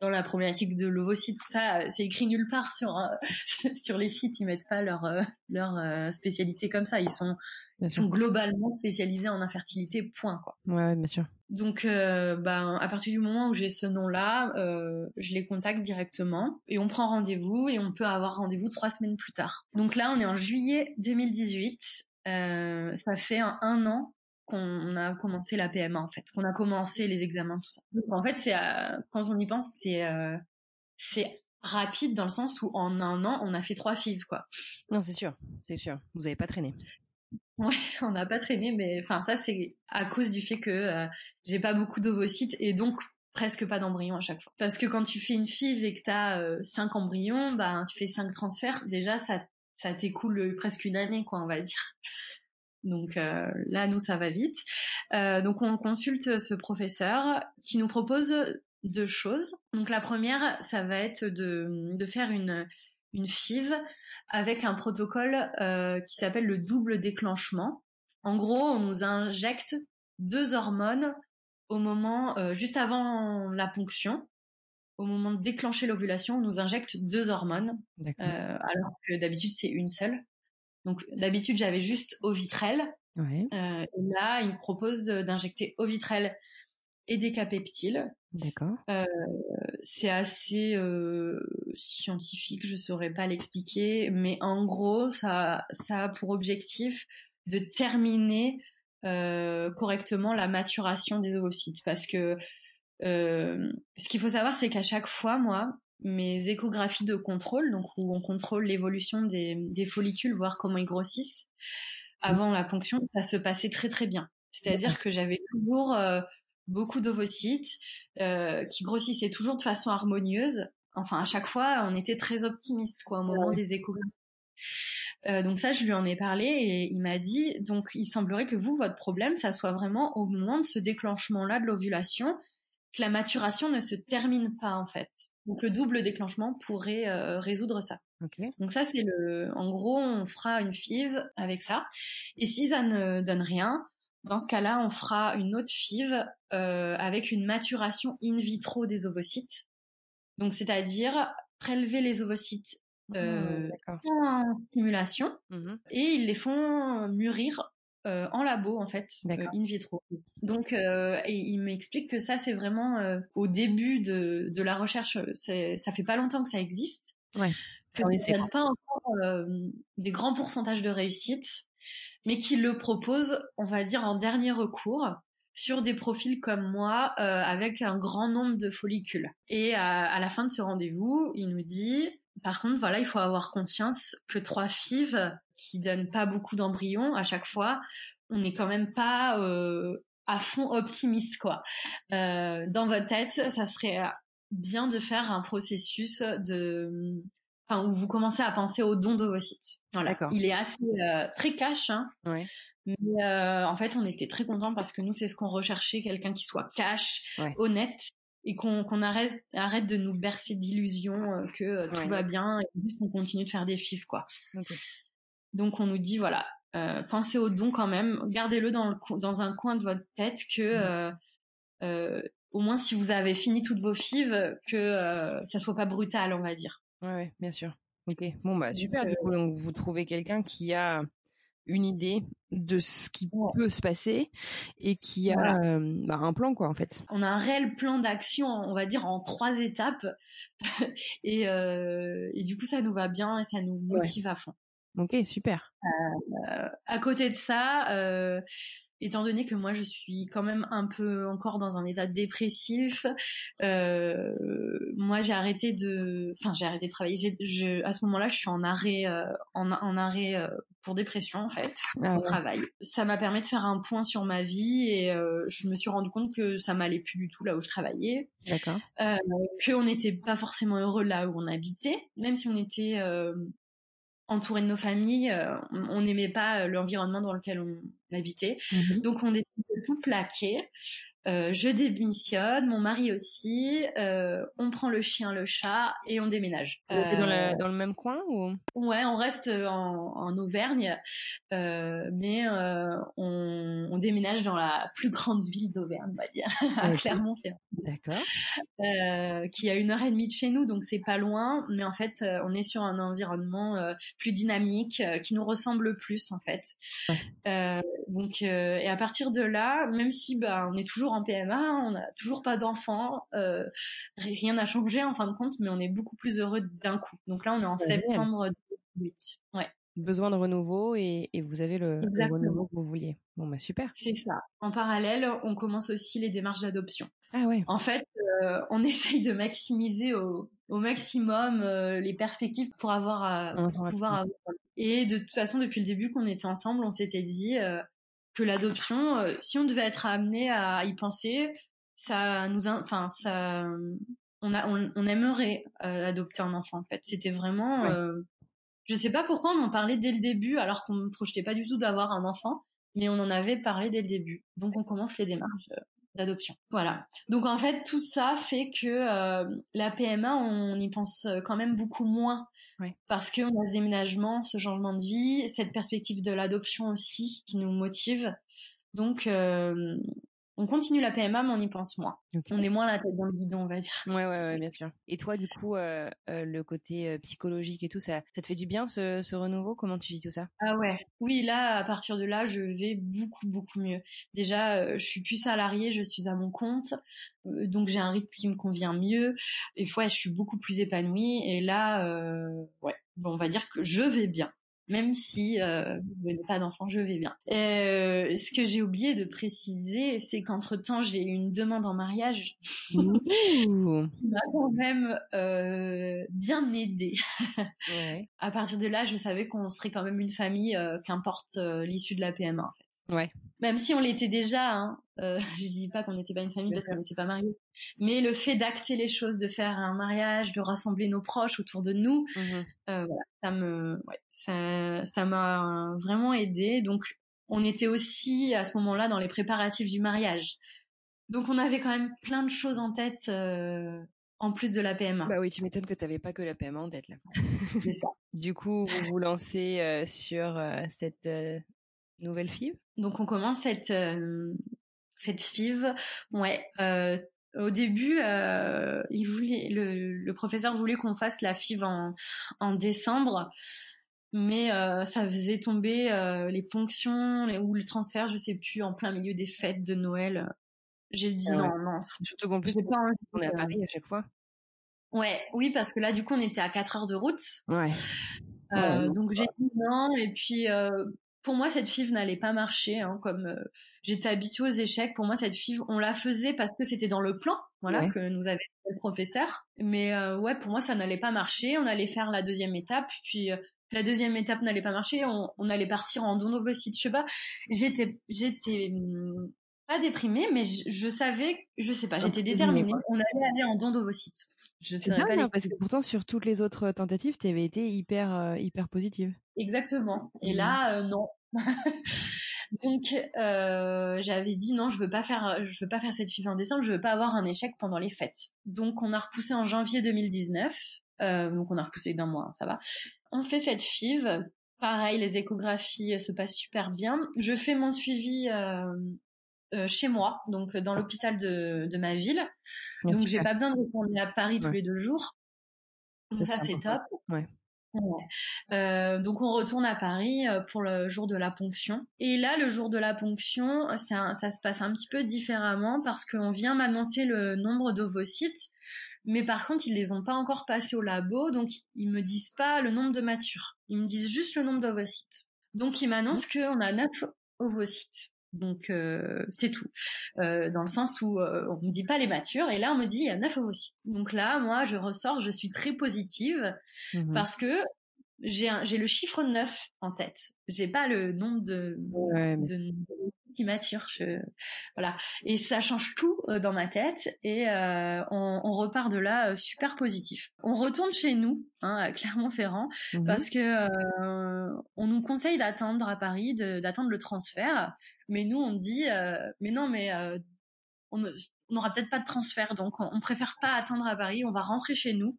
dans la problématique de l'ovocyte, ça, c'est écrit nulle part sur <laughs> sur les sites. Ils mettent pas leur leur spécialité comme ça. Ils sont ils sont globalement spécialisés en infertilité. Point quoi. Ouais, bien sûr. Donc, euh, ben, à partir du moment où j'ai ce nom-là, euh, je les contacte directement et on prend rendez-vous et on peut avoir rendez-vous trois semaines plus tard. Donc là, on est en juillet 2018. Euh, ça fait un, un an qu'on a commencé la PMA en fait, qu'on a commencé les examens, tout ça. Donc, en fait, c'est quand on y pense, c'est c'est rapide dans le sens où en un an, on a fait trois FIV quoi. Non, c'est sûr, c'est sûr. Vous avez pas traîné. Ouais, <laughs> on n'a pas traîné, mais enfin ça c'est à cause du fait que euh, j'ai pas beaucoup d'ovocytes et donc presque pas d'embryons à chaque fois. Parce que quand tu fais une FIV et que t'as euh, cinq embryons, bah tu fais cinq transferts, déjà ça ça t'écoule presque une année quoi on va dire. Donc euh, là nous ça va vite. donc on consulte ce professeur qui nous propose deux choses. Donc la première ça va être de de faire une une FIV avec un protocole euh, qui s'appelle le double déclenchement. En gros, on nous injecte deux hormones au moment euh, juste avant la ponction. Au moment de déclencher l'ovulation, on nous injecte deux hormones, euh, alors que d'habitude c'est une seule. Donc d'habitude j'avais juste Ovitrel. Ouais. et là, il me propose d'injecter Ovitrel et des capeptiles. D'accord. Euh, c'est assez euh, scientifique, je saurais pas l'expliquer, mais en gros, ça, ça a pour objectif de terminer euh, correctement la maturation des ovocytes, parce que euh, ce qu'il faut savoir, c'est qu'à chaque fois, moi, mes échographies de contrôle, donc où on contrôle l'évolution des, des follicules, voir comment ils grossissent avant la ponction, ça se passait très très bien. C'est-à-dire que j'avais toujours euh, beaucoup d'ovocytes euh, qui grossissaient toujours de façon harmonieuse. Enfin, à chaque fois, on était très optimiste quoi au moment des échographies. Euh, donc ça, je lui en ai parlé et il m'a dit, donc il semblerait que vous, votre problème, ça soit vraiment au moment de ce déclenchement-là de l'ovulation, que la maturation ne se termine pas en fait. Donc le double déclenchement pourrait euh, résoudre ça. Donc ça, c'est le, en gros, on fera une FIV avec ça. Et si ça ne donne rien, dans ce cas-là, on fera une autre FIV euh, avec une maturation in vitro des ovocytes. Donc, c'est-à-dire prélever les ovocytes mmh, euh, sans stimulation mmh et ils les font mûrir euh, en labo en fait, euh, in vitro. Donc, euh, et il m'explique que ça c'est vraiment au début de, de la recherche. Ça fait pas longtemps que ça existe. Ouais. Que ça pas encore des grands pourcentages de réussite mais qui le propose, on va dire, en dernier recours sur des profils comme moi avec un grand nombre de follicules. Et à, la fin de ce rendez-vous, il nous dit, par contre, voilà, il faut avoir conscience que trois FIV qui donnent pas beaucoup d'embryons à chaque fois, on n'est quand même pas euh, à fond optimiste, quoi. Euh, dans votre tête, ça serait bien de faire un processus de enfin où vous commencez à penser au don d'ovocytes. Voilà. Il est assez euh, très cash, hein. Ouais. Mais euh, en fait, on était très contents parce que nous, c'est ce qu'on recherchait, quelqu'un qui soit cash, honnête, et qu'on arrête, arrête de nous bercer d'illusions euh, que tout va bien et juste on continue de faire des fifs, quoi. Donc on nous dit voilà, pensez au don quand même, gardez-le dans, dans un coin de votre tête que au moins si vous avez fini toutes vos fives, que ça soit pas brutal, on va dire. Ouais, bien sûr. Ok. Bon bah super. Du coup, donc, vous trouvez quelqu'un qui a une idée de ce qui peut se passer et qui a euh, bah, un plan quoi en fait. On a un réel plan d'action, on va dire en trois étapes <laughs> et, euh, et du coup ça nous va bien et ça nous motive à fond. Ok super. Euh, à côté de ça, euh, étant donné que moi je suis quand même un peu encore dans un état dépressif, euh, moi j'ai arrêté de, enfin j'ai arrêté de travailler. Je, à ce moment-là, je suis en arrêt, en, en, arrêt pour dépression en fait, ah au travail. Ça m'a permis de faire un point sur ma vie et je me suis rendu compte que ça m'allait plus du tout là où je travaillais. D'accord. que on n'était pas forcément heureux là où on habitait, même si on était entouré de nos familles, on n'aimait pas l'environnement dans lequel on habitait. Mhm. Donc on décide de tout plaquer. Euh, je démissionne, mon mari aussi. Euh, on prend le chien, le chat et on déménage. Euh, dans, le même coin ou? Ouais, on reste en, Auvergne, mais on, déménage dans la plus grande ville d'Auvergne, on va dire, <laughs> à Clermont-Ferrand. D'accord. Euh, qui a une heure et demie de chez nous, donc c'est pas loin, mais en fait, euh, on est sur un environnement euh, plus dynamique, qui nous ressemble plus en fait. Donc, et à partir de là, même si bah, on est toujours en PMA, on n'a toujours pas d'enfants, rien n'a changé en fin de compte, mais on est beaucoup plus heureux d'un coup. Donc là, on est en septembre 2008. Ouais besoin de renouveau et, vous avez le, renouveau que vous vouliez. Bon, bah super. C'est ça. En parallèle, on commence aussi les démarches d'adoption. Ah ouais. En fait, euh, on <laughs> essaye de maximiser au, maximum euh, les perspectives pour avoir, pour pouvoir avoir. Et de toute façon, depuis le début qu'on était ensemble, on s'était dit euh, que l'adoption, si on devait être amené à y penser, ça nous, enfin ça, on a, on, aimerait adopter un enfant. En fait, c'était vraiment. Je sais pas pourquoi on en parlait dès le début alors qu'on ne projetait pas du tout d'avoir un enfant, mais on en avait parlé dès le début. Donc on commence les démarches euh, d'adoption. Voilà. Donc en fait tout ça fait que euh, la PMA on y pense euh, quand même beaucoup moins parce qu'on a ce déménagement, ce changement de vie, cette perspective de l'adoption aussi qui nous motive. Donc on continue la PMA, mais on y pense moins. On est moins la tête dans le guidon, on va dire. Ouais, ouais, ouais bien sûr. Et toi, du coup, euh, euh, le côté euh, psychologique et tout, ça, ça te fait du bien ce, renouveau? Comment tu vis tout ça? Ah ouais. Oui, là, à partir de là, je vais beaucoup, beaucoup mieux. Déjà, je suis plus salariée, je suis à mon compte, donc j'ai un rythme qui me convient mieux. Et ouais, je suis beaucoup plus épanouie. Et là, ouais, bon, on va dire que je vais bien même si euh, je n'ai pas d'enfant, je vais bien. Euh, ce que j'ai oublié de préciser, c'est qu'entre temps, j'ai eu une demande en mariage <laughs> qui m'a quand même euh, bien aidée. ouais. À partir de là, je savais qu'on serait quand même une famille, euh, qu'importe euh, l'issue de la PMA en fait. Ouais. Même si on l'était déjà, hein, euh, <laughs> je dis pas qu'on n'était pas une famille parce qu'on n'était pas mariés, mais le fait d'acter les choses, de faire un mariage, de rassembler nos proches autour de nous, mmh euh, voilà, ça me, ouais, ça, ça m'a vraiment aidé. Donc, on était aussi à ce moment-là dans les préparatifs du mariage. Donc, on avait quand même plein de choses en tête. Euh, en plus de la PMA. Bah oui, tu m'étonnes que tu n'avais pas que la PMA en tête là. C'est ça. <laughs> du coup, vous vous lancez euh, sur cette nouvelle FIV Donc on commence cette euh, cette FIV. Ouais. Euh, au début, euh, il voulait le, le professeur voulait qu'on fasse la FIV en en décembre. Mais euh, ça faisait tomber les fonctions ou le transfert, je sais plus, en plein milieu des fêtes de Noël. J'ai dit ah non, non. Surtout qu'en plus, pas on est à Paris à chaque fois. Ouais, oui, parce que là, du coup, on était à 4 heures de route. Ouais. donc j'ai dit non, et puis pour moi, cette FIV n'allait pas marcher. Hein, comme euh, j'étais habituée aux échecs, pour moi, cette FIV, on la faisait parce que c'était dans le plan, voilà, que nous avait le professeur. Mais euh, ouais, pour moi, ça n'allait pas marcher. On allait faire la deuxième étape, puis euh, la deuxième étape n'allait pas marcher. On, on, allait partir en don ovocyte. Je sais pas. J'étais, j'étais hum, pas déprimée, mais je, savais, je sais pas, j'étais déterminée. On allait aller en don d'ovocytes. Je sais pas hein, parce que pourtant sur toutes les autres tentatives, tu avais été hyper euh, hyper positive. Exactement. Et là, euh, non. <laughs> Donc euh, j'avais dit non, je veux pas faire, je veux pas faire cette FIV en décembre, je veux pas avoir un échec pendant les fêtes. Donc on a repoussé en janvier 2019. donc on a repoussé d'un mois, hein, ça va. On fait cette FIV. Pareil, les échographies se passent super bien. Je fais mon suivi euh, chez moi, donc dans l'hôpital de, de ma ville. donc j'ai pas besoin de retourner à Paris tous les deux jours. Donc ça c'est top. Ouais. Euh, donc on retourne à Paris euh, pour le jour de la ponction. Et là, le jour de la ponction, ça, ça se passe un petit peu différemment parce qu'on vient m'annoncer le nombre d'ovocytes, mais par contre ils les ont pas encore passés au labo, donc ils me disent pas le nombre de matures. Ils me disent juste le nombre d'ovocytes. Donc ils m'annoncent mmh. qu'on a 9 ovocytes. Donc euh, c'est tout, euh, dans le sens où euh, on me dit pas les matures et là on me dit il y a 9 ovocytes. Donc là moi je ressors, je suis très positive mmh parce que j'ai j'ai le chiffre 9 en tête. J'ai pas le nombre de, de, qui mature. Je, voilà. Et ça change tout euh, dans ma tête et euh, on, on, repart de là euh, super positif. On retourne chez nous, hein, à Clermont-Ferrand, mmh parce que on nous conseille d'attendre à Paris, d'attendre le transfert. Mais nous, on dit, mais non, mais on n'aura peut-être pas de transfert, donc on, on préfère pas attendre à Paris. On va rentrer chez nous.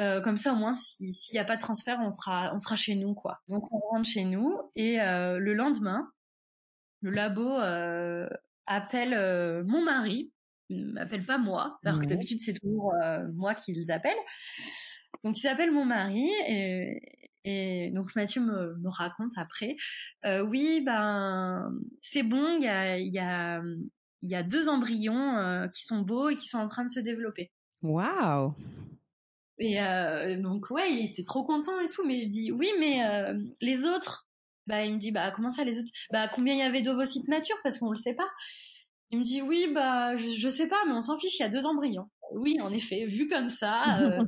Euh, comme ça, au moins, s'il n'y a pas de transfert, on sera, on sera chez nous, quoi. Donc, on rentre chez nous et euh, le lendemain, Le labo appelle mon mari, il m'appelle pas moi, alors que d'habitude c'est toujours moi qui les appelle. Donc il s'appelle mon mari et, et donc Mathieu me, me raconte après, euh, oui ben c'est bon, il y a il y a il y a deux embryons euh, qui sont beaux et qui sont en train de se développer. Waouh. Et euh, donc ouais, il était trop content et tout, mais je dis oui, mais euh, les autres, bah il me dit bah comment ça les autres, bah combien il y avait d'ovocytes matures parce qu'on le sait pas. Il me dit oui bah je, je sais pas, mais on s'en fiche, il y a deux embryons. Oui en effet, vu comme ça, euh,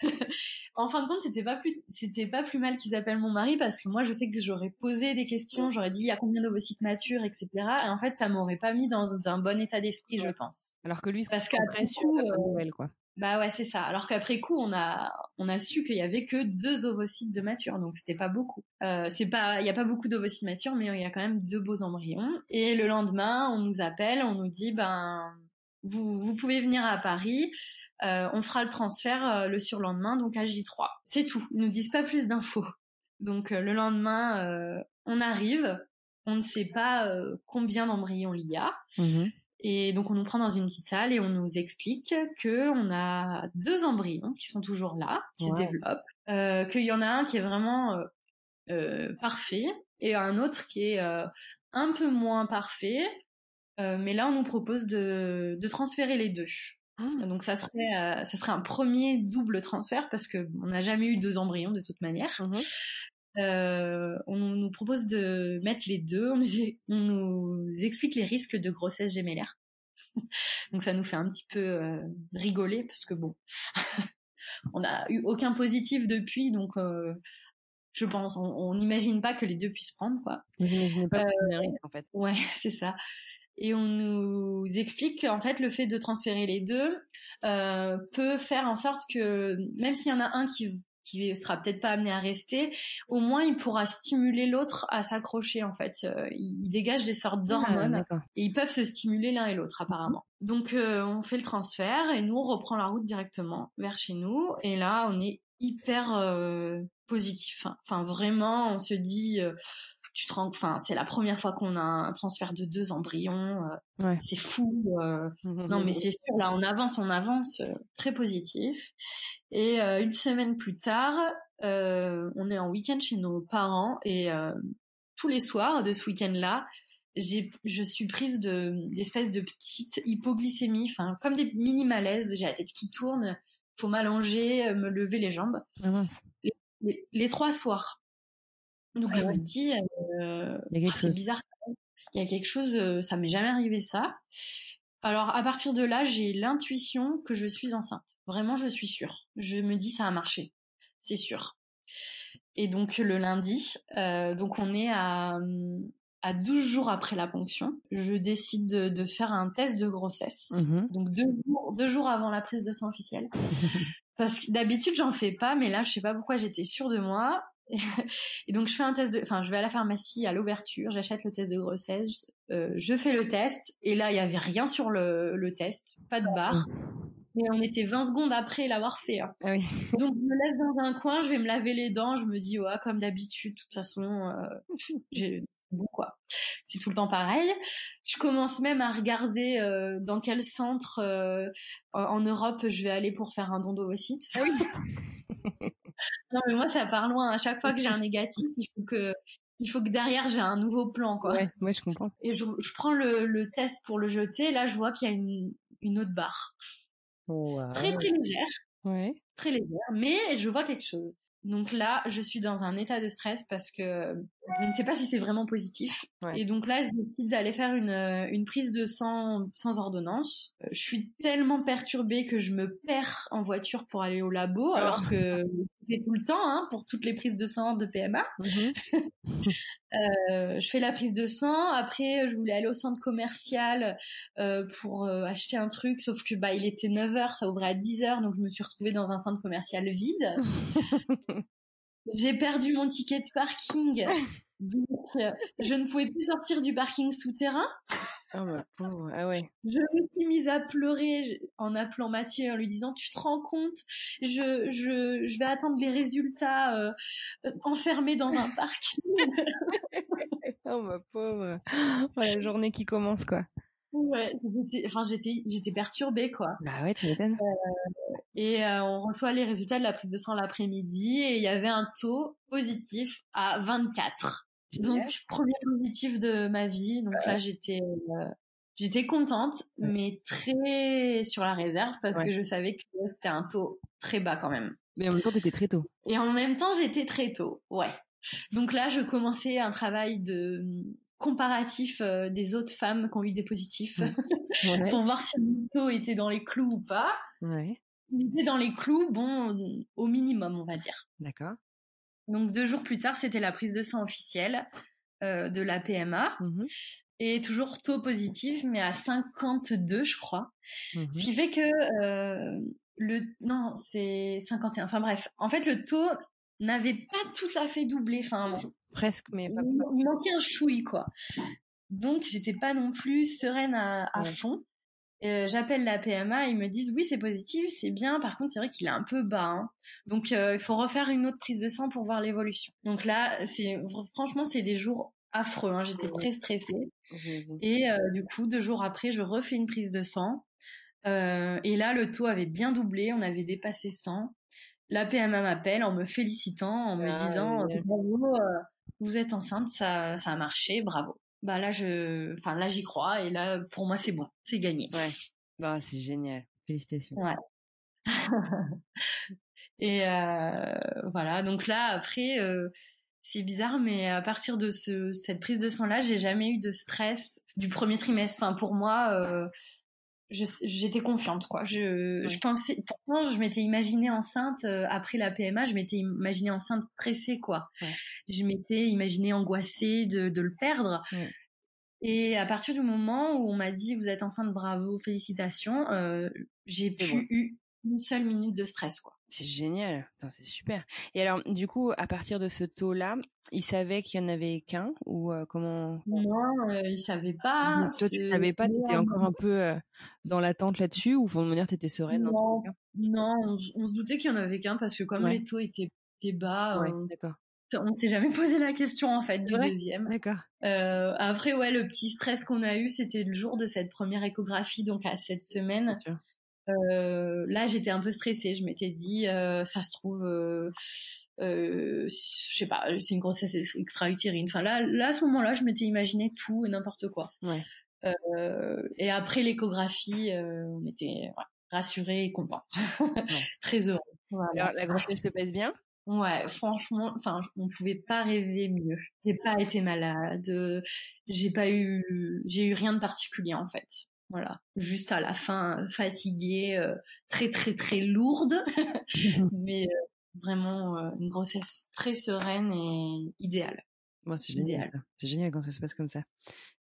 <laughs> en fin de compte, c'était pas plus, c'était pas plus mal qu'ils appellent mon mari parce que moi, je sais que j'aurais posé des questions, j'aurais dit il y a combien d'ovocytes matures, etc. Et en fait, ça m'aurait pas mis dans un bon état d'esprit, je pense. Alors que lui, parce qu'après euh, nouvelle, quoi. Bah ouais, c'est ça. Alors qu'après coup, on a on a su qu'il y avait que deux ovocytes de mature, donc c'était pas beaucoup. Euh, c'est pas, il y a pas beaucoup d'ovocytes matures, mais il y a quand même deux beaux embryons. Et le lendemain, on nous appelle, on nous dit ben vous vous pouvez venir à Paris. Euh, on fera le transfert euh, le surlendemain, donc à J3. C'est tout. Ils nous disent pas plus d'infos. Donc euh, le lendemain, on arrive. On ne sait pas combien d'embryons il y a. Mhm. Et donc on nous prend dans une petite salle et on nous explique que on a deux embryons qui sont toujours là, qui se développent, qu'il y en a un qui est vraiment parfait et un autre qui est un peu moins parfait. mais là on nous propose de, de transférer les deux. Ah. Donc ça serait euh, ça serait un premier double transfert parce que on n'a jamais eu deux embryons de toute manière. Mmh euh, on nous propose de mettre les deux. On nous, <laughs> explique les risques de grossesse gémellaire. <laughs> donc ça nous fait un petit peu euh, rigoler parce que bon, <laughs> on n'a eu aucun positif depuis, donc euh, je pense on n'imagine pas que les deux puissent prendre quoi. Vous n'imaginez pas euh, risque en fait. Ouais, c'est ça et on nous explique qu'en fait le fait de transférer les deux peut faire en sorte que même s'il y en a un qui qui sera peut-être pas amené à rester, au moins il pourra stimuler l'autre à s'accrocher en fait. Euh, il, dégage des sortes ah, d'hormones et ils peuvent se stimuler l'un et l'autre apparemment. Donc euh, on fait le transfert et nous on reprend la route directement vers chez nous et là on est hyper euh, positif. Enfin vraiment on se dit tu te rends, enfin, c'est la première fois qu'on a un transfert de deux embryons. Euh, c'est fou. Euh. Mmh, non, mmh, mais mmh. c'est sûr, là, on avance, on avance, euh, très positif. Et une semaine plus tard, on est en week-end chez nos parents et tous les soirs de ce week-end-là, j'ai, je suis prise de d'espèces de petites hypoglycémies, enfin, comme des mini malaises. J'ai la tête qui tourne, faut m'allonger, me lever les jambes. Ah les trois soirs. Donc je me dis, euh, ah, c'est bizarre. Il y a quelque chose, euh, ça m'est jamais arrivé ça. Alors à partir de là, j'ai l'intuition que je suis enceinte. Vraiment, je suis sûre. Je me dis ça a marché, c'est sûr. Et donc le lundi, euh, donc on est à à 12 jours après la ponction, je décide de, faire un test de grossesse. Mmh donc deux jours, deux jours avant la prise de sang officielle. <laughs> Parce que d'habitude j'en fais pas, mais là je sais pas pourquoi j'étais sûre de moi. Et donc je fais un test de, enfin je vais à la pharmacie à l'ouverture, j'achète le test de grossesse, euh, je fais le test et là il y avait rien sur le, le test, pas de barre. Mais on était 20 secondes après l'avoir fait. Hein. Ah oui. <laughs> donc je me laisse dans un coin, je vais me laver les dents, je me dis ouais comme d'habitude, de toute façon, euh, <laughs> j'ai bon quoi. C'est tout le temps pareil. Je commence même à regarder euh, dans quel centre euh, en Europe je vais aller pour faire un don d'ovocytes. Ah oui. <laughs> non, mais moi, ça part loin. À chaque fois que j'ai un <laughs> négatif, il faut que, il faut que derrière j'ai un nouveau plan, quoi. Ouais, ouais je comprends. Et je, je prends le, le, test pour le jeter. Là, je vois qu'il y a une, une autre barre. Très, très légère. Ouais. Très légère. Mais je vois quelque chose. Donc là, je suis dans un état de stress parce que je ne sais pas si c'est vraiment positif. Et donc là, je décide d'aller faire une, une prise de sang sans ordonnance. Euh, je suis tellement perturbée que je me perds en voiture pour aller au labo, alors que je tout le temps hein, pour toutes les prises de sang de PMA. Mhm. <laughs> euh, je fais la prise de sang. Après, je voulais aller au centre commercial euh, pour euh, acheter un truc, sauf que bah il était 9 h ça ouvrait à 10 h donc je me suis retrouvée dans un centre commercial vide. <laughs> J'ai perdu mon ticket de parking. <laughs> Donc, euh, je ne pouvais plus sortir du parking souterrain. Ah, bah, ah ouais. Je me suis mise à pleurer en appelant Mathieu en lui disant tu te rends compte je je je vais attendre les résultats euh, enfermés dans un parking. <laughs> oh ma pauvre. Oh, la journée qui commence quoi. Ouais, enfin j'étais j'étais perturbée quoi. Bah ouais, tu m'étonnes. Euh, et euh, on reçoit les résultats de la prise de sang l'après-midi et il y avait un taux positif à 24. Donc premier positif de ma vie. Donc là j'étais euh, j'étais contente mais très sur la réserve parce que je savais que c'était un taux très bas quand même. Mais en même temps t'étais très tôt. Et en même temps j'étais très tôt. Ouais. Donc là je commençais un travail de comparatif euh, des autres femmes qui ont eu des positifs <laughs> pour voir si le taux était dans les clous ou pas. Ouais. Il était dans les clous, bon, au minimum, on va dire. D'accord. Donc deux jours plus tard, c'était la prise de sang officielle euh, de la PMA. Mmh Et toujours taux positif, mais à 52, je crois. Mmh Ce qui fait que euh, le... Non, c'est 51. Enfin bref, en fait, le taux n'avait pas tout à fait doublé. Enfin, presque, mais pas Il manquait un chouille, quoi. Donc, j'étais pas non plus sereine à, fond. Euh, j'appelle la PMA, ils me disent oui c'est positif, c'est bien. Par contre c'est vrai qu'il est un peu bas, hein. donc euh, il faut refaire une autre prise de sang pour voir l'évolution. Donc là c'est franchement c'est des jours affreux. Hein. J'étais très stressée et euh, du coup deux jours après je refais une prise de sang et là le taux avait bien doublé, on avait dépassé 100. La PMA m'appelle en me félicitant, en me disant bravo vous êtes enceinte, ça, ça a marché, bravo. Bah là, je, enfin là, j'y crois et là, pour moi, c'est bon, c'est gagné. Ouais. Bah, c'est génial. Félicitations. Ouais. <laughs> et euh, voilà. Donc là, après, euh, c'est bizarre, mais à partir de ce, cette prise de sang là, j'ai jamais eu de stress du premier trimestre. Enfin, pour moi, euh, j'étais confiante quoi. Je je pensais pourtant je m'étais imaginée enceinte euh, après la PMA je m'étais imaginée enceinte stressée quoi. Je m'étais imaginée angoissée de de le perdre. Et à partir du moment où on m'a dit vous êtes enceinte bravo félicitations euh, j'ai plus eu une seule minute de stress quoi c'est génial, c'est super. Et alors, du coup, à partir de ce taux-là, il savait qu'il y en avait qu'un ou euh, comment Non, euh, il savait pas. toi, tu savais pas, tu étais encore un peu euh, dans l'attente là-dessus ou de manière, tu étais sereine Non, non on, se doutait qu'il y en avait qu'un parce que comme les taux étaient, bas, ouais, d'accord. On s'est jamais posé la question en fait du deuxième. D'accord. après ouais, le petit stress qu'on a eu, c'était le jour de cette première échographie, donc à cette semaine. Euh, là, j'étais un peu stressée. Je m'étais dit, euh, ça se trouve, euh, euh, je sais pas, c'est une grossesse extra-utérine. Enfin là, là à ce moment-là, je m'étais imaginé tout et n'importe quoi. Ouais. Euh, et après l'échographie, euh, on était ouais, rassurés et contents, <laughs> très heureux. Voilà. la grossesse se passe bien? Ouais, franchement, enfin, on pouvait pas rêver mieux. J'ai pas été malade, j'ai pas eu, j'ai eu rien de particulier en fait. Voilà, juste à la fin fatiguée, euh, très très très lourde, <laughs> <laughs> mais euh, vraiment euh, une grossesse très sereine et idéale. C'est génial. C'est génial quand ça se passe comme ça.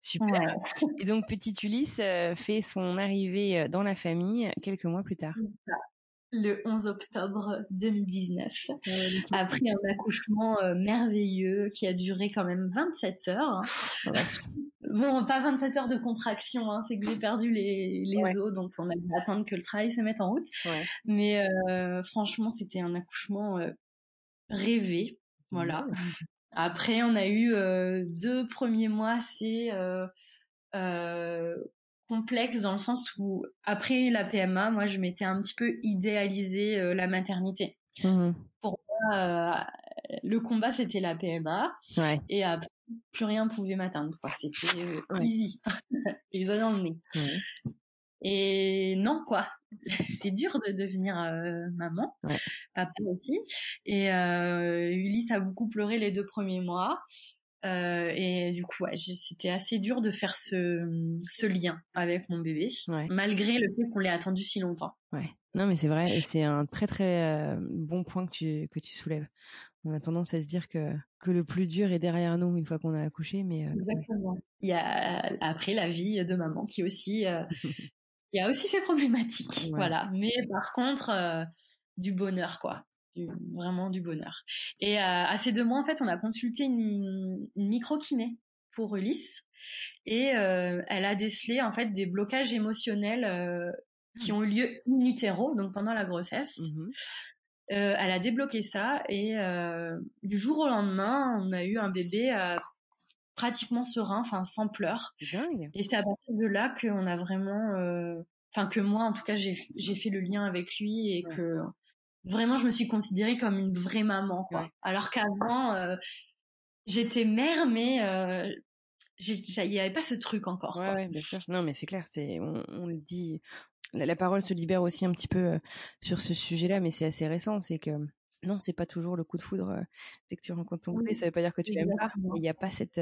Super. <laughs> Et donc, petite Ulysse fait son arrivée dans la famille quelques mois plus tard. Le 11 octobre 2019, après un accouchement merveilleux qui a duré quand même 27 heures. Hein. Bon, pas 27 heures de contraction, hein, c'est que j'ai perdu les, les os, donc on a dû attendre que le travail se mette en route. Mais euh, franchement, c'était un accouchement euh, rêvé, voilà. <laughs> Après, on a eu euh, deux premiers mois, c'est complexe dans le sens où après la PMA, moi, je m'étais un petit peu idéalisé la maternité. Mmh Pour moi, le combat, c'était la PMA. Et après, plus rien pouvait m'atteindre. C'était euh, easy, <laughs> les doigts dans le nez. Et non, quoi. <laughs> c'est dur de devenir euh, maman, papa aussi. Et euh, Ulysse a beaucoup pleuré les deux premiers mois. Euh, et du coup, ouais, c'était assez dur de faire ce, ce lien avec mon bébé, malgré le fait qu'on l'ait attendu si longtemps. Ouais. Non, mais c'est vrai, et c'est un très très bon point que tu que tu soulèves on a tendance à se dire que que le plus dur est derrière nous une fois qu'on a accouché, mais euh, exactement. Il y a après la vie de maman qui aussi, euh, <laughs> il y a aussi ses problématiques, voilà. Mais par contre, euh, du bonheur quoi, vraiment du bonheur. Et à ces deux mois en fait, on a consulté une, une micro kiné pour Ulysse et elle a décelé en fait des blocages émotionnels qui mmh. ont eu lieu in utero, donc pendant la grossesse. Mmh euh, elle a débloqué ça et euh, du jour au lendemain, on a eu un bébé pratiquement serein, enfin sans pleurs. Dingue. Et c'est à partir de là qu'on a vraiment, euh, enfin que moi en tout cas j'ai j'ai fait le lien avec lui et que vraiment je me suis considérée comme une vraie maman quoi. Alors qu'avant euh, j'étais mère mais euh, il n'y avait pas ce truc encore. Ouais, ouais, bien sûr. Non, mais c'est clair, c'est on, on, le dit. La, la, parole se libère aussi un petit peu sur ce sujet-là, mais c'est assez récent. C'est que non, c'est pas toujours le coup de foudre euh, dès que tu rencontres ton bébé. Ça veut pas dire que tu l'aimes pas. Il n'y a pas cette,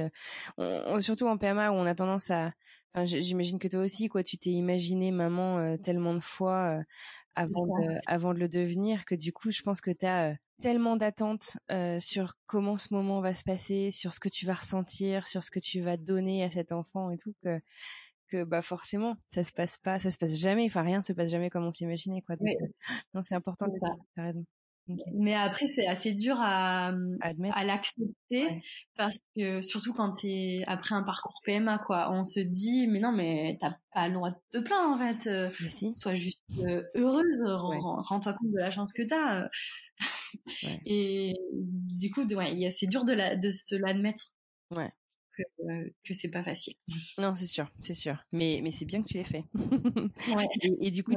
euh, surtout en PMA où on a tendance à, enfin, j'imagine que toi aussi, quoi, tu t'es imaginé maman euh, tellement de fois avant de, avant de le devenir que du coup, je pense que tu as tellement d'attentes sur comment ce moment va se passer, sur ce que tu vas ressentir, sur ce que tu vas donner à cet enfant et tout que que bah forcément ça se passe pas ça se passe jamais enfin rien se passe jamais comme on s'imaginait quoi non c'est important t'as raison mais après, c'est assez dur à, à l'accepter parce que surtout quand t'es après un parcours PMA, quoi, on se dit mais non, mais t'as pas le droit de te plaindre en fait. Euh, sois juste euh, heureuse, rends-toi compte de la chance que t'as. <laughs> Et du coup, ouais, c'est dur de la de se l'admettre. Ouais que, euh, que c'est pas facile. Non, c'est sûr, c'est sûr. Mais mais c'est bien que tu l'aies fait. ouais. <laughs> et, du coup,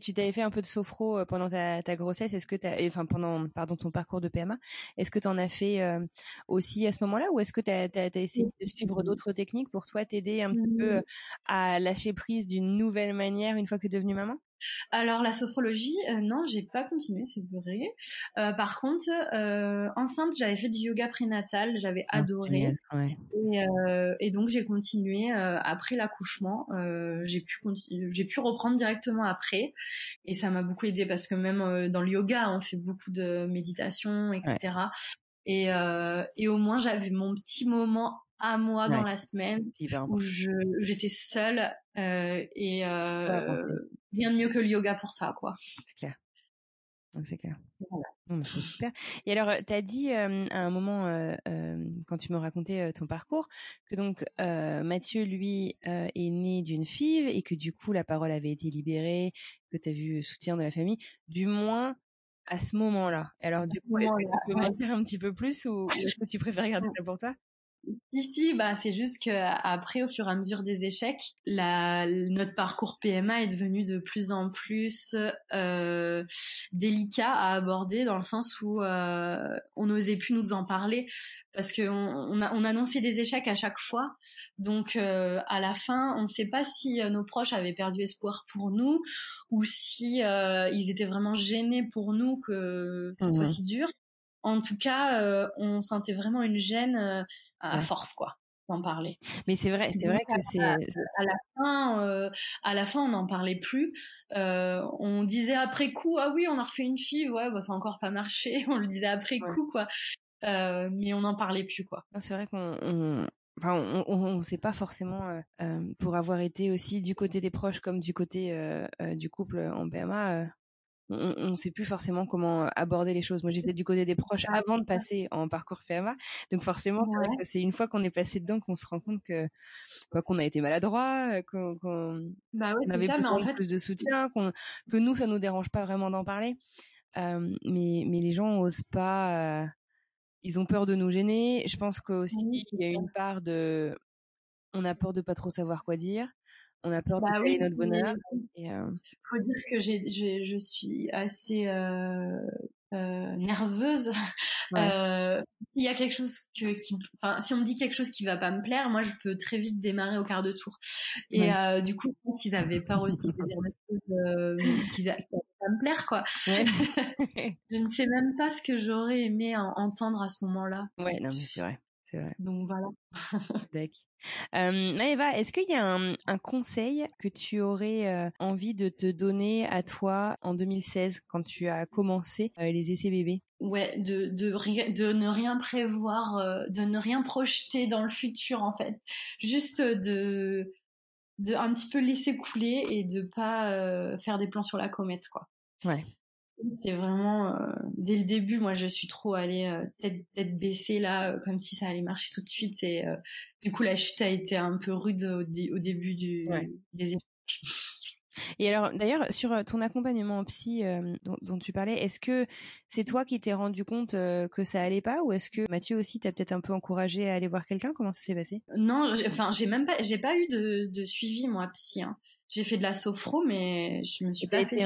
tu t'avais fait un peu de sophro euh, pendant ta, ta grossesse. Est-ce que t'as, enfin pendant pardon ton parcours de PMA, est-ce que tu en as fait euh, aussi à ce moment-là, ou est-ce que tu as, essayé de suivre d'autres techniques pour toi t'aider un petit peu à lâcher prise d'une nouvelle manière une fois que tu es devenue maman? Alors la sophrologie, euh, non, j'ai pas continué, c'est vrai. Euh, par contre, euh, enceinte, j'avais fait du yoga prénatal, j'avais ah, adoré. Et, donc j'ai continué après l'accouchement. j'ai pu j'ai pu reprendre directement après, et ça m'a beaucoup aidé parce que même dans le yoga, on fait beaucoup de méditation, etc. Et, et au moins j'avais mon petit moment à moi dans la semaine où je j'étais seule euh, et euh, rien de mieux que le yoga pour ça quoi. C'est clair. C'est clair. Voilà. super. Et alors, tu as dit euh, à un moment, euh, euh, quand tu me racontais ton parcours, que donc Mathieu, lui, est né d'une FIV et que du coup, la parole avait été libérée, que tu as vu soutien de la famille, du moins à ce moment-là. Alors, du coup, est-ce que tu peux m'en dire un petit peu plus ou est-ce que tu préfères garder ça pour toi? Ici, bah, c'est juste que après, au fur et à mesure des échecs, la, notre parcours PMA est devenu de plus en plus euh, délicat à aborder dans le sens où euh, on n'osait plus nous en parler parce qu'on on, a, on annonçait des échecs à chaque fois. Donc, euh, à la fin, on ne sait pas si nos proches avaient perdu espoir pour nous ou si ils étaient vraiment gênés pour nous que, ce soit si dur. En tout cas, euh, on sentait vraiment une gêne euh, à force, quoi d'en parler. Mais c'est vrai, c'est vrai que c'est à, la fin, euh, à la fin, on n'en parlait plus. on disait après coup, ah oui, on a refait une fille, ouais, bah, ça a encore pas marché. <laughs> On le disait après coup, quoi. mais on n'en parlait plus, quoi. C'est vrai qu'on Enfin, on ne sait pas forcément pour avoir été aussi du côté des proches comme du côté du couple en PMA on ne sait plus forcément comment aborder les choses. Moi, j'étais du côté des proches ah, avant de passer en parcours PMA, donc forcément, c'est vrai que c'est une fois qu'on est passé dedans qu'on se rend compte que quoi qu'on a été maladroit, qu'on bah avait ça, plus de soutien, que nous, ça nous dérange pas vraiment d'en parler. Euh, mais mais les gens osent pas. Euh, ils ont peur de nous gêner. Je pense qu'aussi il y a une part de on a peur de pas trop savoir quoi dire on a peur de bah oui, notre bonheur. Et euh... faut dire que j'ai, je suis assez euh, euh, nerveuse. <laughs> Euh, il y a quelque chose que, qui, enfin, si on me dit quelque chose qui va pas me plaire, moi je peux très vite démarrer au quart de tour. Et du coup, je pense qu'ils avaient peur aussi de dire des choses <laughs> qui va pas me plaire, quoi. <laughs> je ne sais même pas ce que j'aurais aimé entendre à ce moment-là. Ouais, non mais c'est vrai. Donc voilà. <laughs> D'accord. Euh, Maëva, est-ce qu'il y a un, conseil que tu aurais euh, envie de te donner à toi en 2016 quand tu as commencé euh, les essais bébés? Ouais, de, de, de ne rien prévoir, euh, de ne rien projeter dans le futur en fait. Juste de, de un petit peu laisser couler et de pas faire des plans sur la comète quoi. Ouais. C'est vraiment euh, dès le début, moi je suis trop allée euh, tête, tête baissée là, euh, comme si ça allait marcher tout de suite. Et du coup la chute a été un peu rude au, début du, des. Et alors, d'ailleurs, sur ton accompagnement psy euh, dont, tu parlais, est-ce que c'est toi qui t'es rendu compte que ça allait pas, ou est-ce que Mathieu aussi t'a peut-être un peu encouragé à aller voir quelqu'un? Comment ça s'est passé? Non, enfin, j'ai même pas, j'ai pas eu de, suivi moi psy. Hein. J'ai fait de la sophro, mais je me suis pas, fait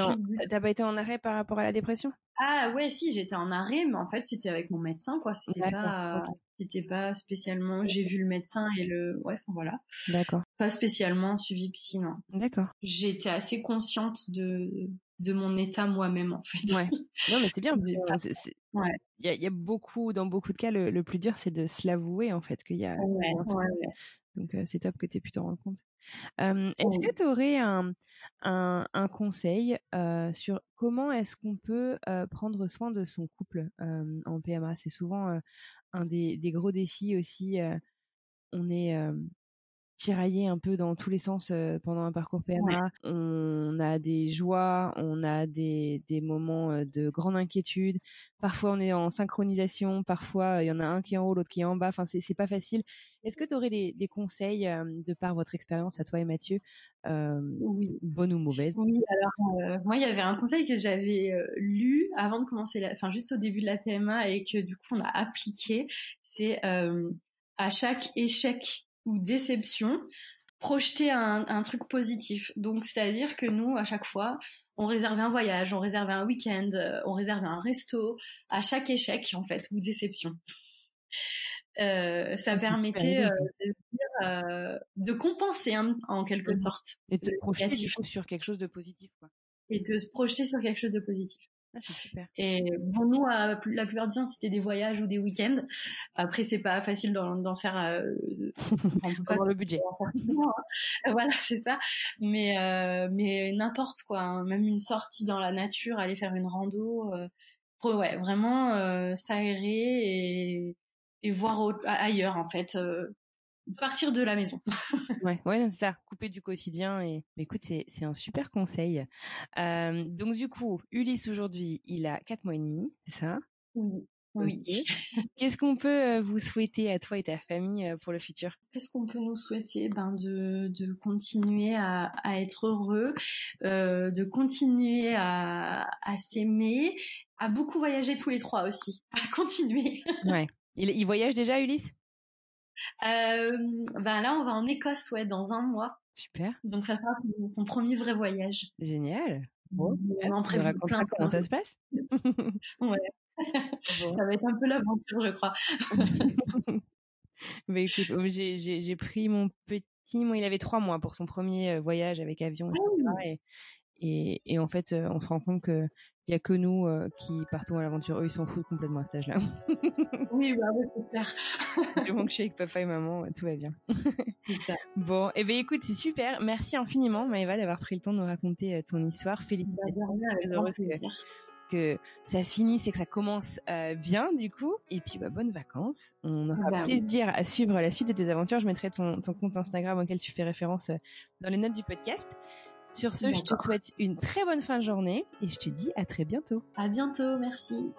T'as pas été en arrêt par rapport à la dépression? Ah ouais, si, j'étais en arrêt, mais en fait, c'était avec mon médecin, quoi. C'était pas, c'était pas spécialement. J'ai vu le médecin et le, ouais, enfin voilà. D'accord. Pas spécialement suivi psy, non. D'accord. J'étais assez consciente de de mon état moi-même, en fait. Ouais. Non, mais c'est bien. <laughs> ouais. Il y, a, y, a, beaucoup, dans beaucoup de cas, le, le plus dur, c'est de se l'avouer, en fait, qu'il y a. Ouais, ouais, donc c'est top que tu aies pu t'en rendre compte. est-ce que tu aurais un, un, un conseil sur comment est-ce qu'on peut prendre soin de son couple en PMA C'est souvent un des, des, gros défis aussi. on est tiraillé un peu dans tous les sens pendant un parcours PMA. On a des joies, on a des, des moments de grande inquiétude. Parfois, on est en synchronisation. Parfois, il y en a un qui est en haut, l'autre qui est en bas. Enfin, c'est pas facile. Est-ce que tu aurais des, des conseils de par votre expérience à toi et Mathieu, oui. bonne ou mauvaise? Oui, alors moi, il y avait un conseil que j'avais lu avant de commencer, la... enfin juste au début de la PMA et que du coup on a appliqué. C'est à chaque échec ou déception, projeter un, un truc positif. Donc, c'est-à-dire que nous, à chaque fois, on réservait un voyage, on réservait un week-end, euh, on réservait un resto, à chaque échec, en fait, ou déception. Euh, ça ah, permettait euh, de, euh, de, compenser hein, en quelque mmh sorte. Et de projeter sur quelque chose de positif. Quoi. Et de se projeter sur quelque chose de positif. Ah, super. Et bon, nous, la plupart du temps, c'était des voyages ou des week-ends. Après, c'est pas facile d'en faire. Euh, <laughs> pas le budget. Hein. <laughs> Voilà, c'est ça. Mais euh, mais n'importe quoi, hein. même une sortie dans la nature, aller faire une rando. Euh, ouais, vraiment euh, s'aérer et, et voir ailleurs en fait. Euh, partir de la maison. <laughs> ouais, ouais, c'est ça, couper du quotidien et mais écoute, c'est c'est un super conseil. Euh, donc du coup, Ulysse aujourd'hui, il a quatre mois et demi, c'est ça? Oui. Oui. <laughs> Qu'est-ce qu'on peut euh, vous souhaiter à toi et ta famille euh, pour le futur? Qu'est-ce qu'on peut nous souhaiter? Ben de, de continuer à, à être heureux, euh, de continuer à, à s'aimer, à beaucoup voyager tous les trois aussi, à <laughs> continuer. ouais. Il, il voyage déjà, Ulysse? Euh, ben là, on va en Écosse, ouais, dans un mois. Super. Donc ça sera son, premier vrai voyage. Génial. Bon, on en prévu plein. Comment ça se passe? <laughs> Ouais. <laughs> Ça va être un peu l'aventure, je crois. Mais <laughs> écoute, oh, j'ai pris mon petit, moi, il avait trois mois pour son premier euh, voyage avec avion, ah et, et, et, en fait, euh, on se rend compte que il y a que nous qui partons à l'aventure. Eux, ils s'en foutent complètement à cet âge-là. Oui, bah oui, c'est clair. <laughs> du moment que je suis avec papa et maman, tout va bien. <laughs> Bon, et eh ben écoute, c'est super. Merci infiniment, Maëva, d'avoir pris le temps de nous raconter euh, ton histoire. Félicitations. Bah, que, que ça finisse et que ça commence euh, bien, du coup. Et puis, bah, bonnes vacances. On aura bah plaisir à suivre la suite de tes aventures. Je mettrai ton, ton compte Instagram auquel tu fais référence dans les notes du podcast. Sur ce, je te souhaite une très bonne fin de journée et je te dis à très bientôt. À bientôt, merci.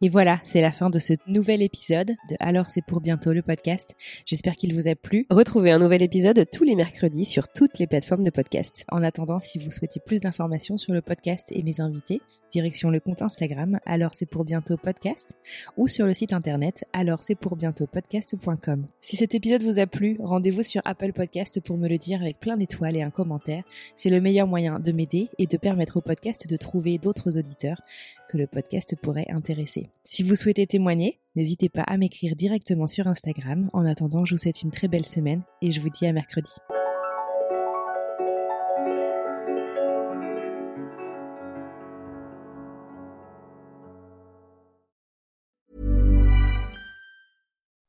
Et voilà, c'est la fin de ce nouvel épisode de Alors c'est pour bientôt le podcast. J'espère qu'il vous a plu. Retrouvez un nouvel épisode tous les mercredis sur toutes les plateformes de podcast. En attendant, si vous souhaitez plus d'informations sur le podcast et mes invités, direction le compte Instagram alors c'est pour bientôt podcast ou sur le site internet alors c'est pour bientôt podcast.com. Si cet épisode vous a plu, rendez-vous sur Apple Podcast pour me le dire avec plein d'étoiles et un commentaire. C'est le meilleur moyen de m'aider et de permettre au podcast de trouver d'autres auditeurs que le podcast pourrait intéresser. Si vous souhaitez témoigner, n'hésitez pas à m'écrire directement sur Instagram. En attendant, je vous souhaite une très belle semaine et je vous dis à mercredi.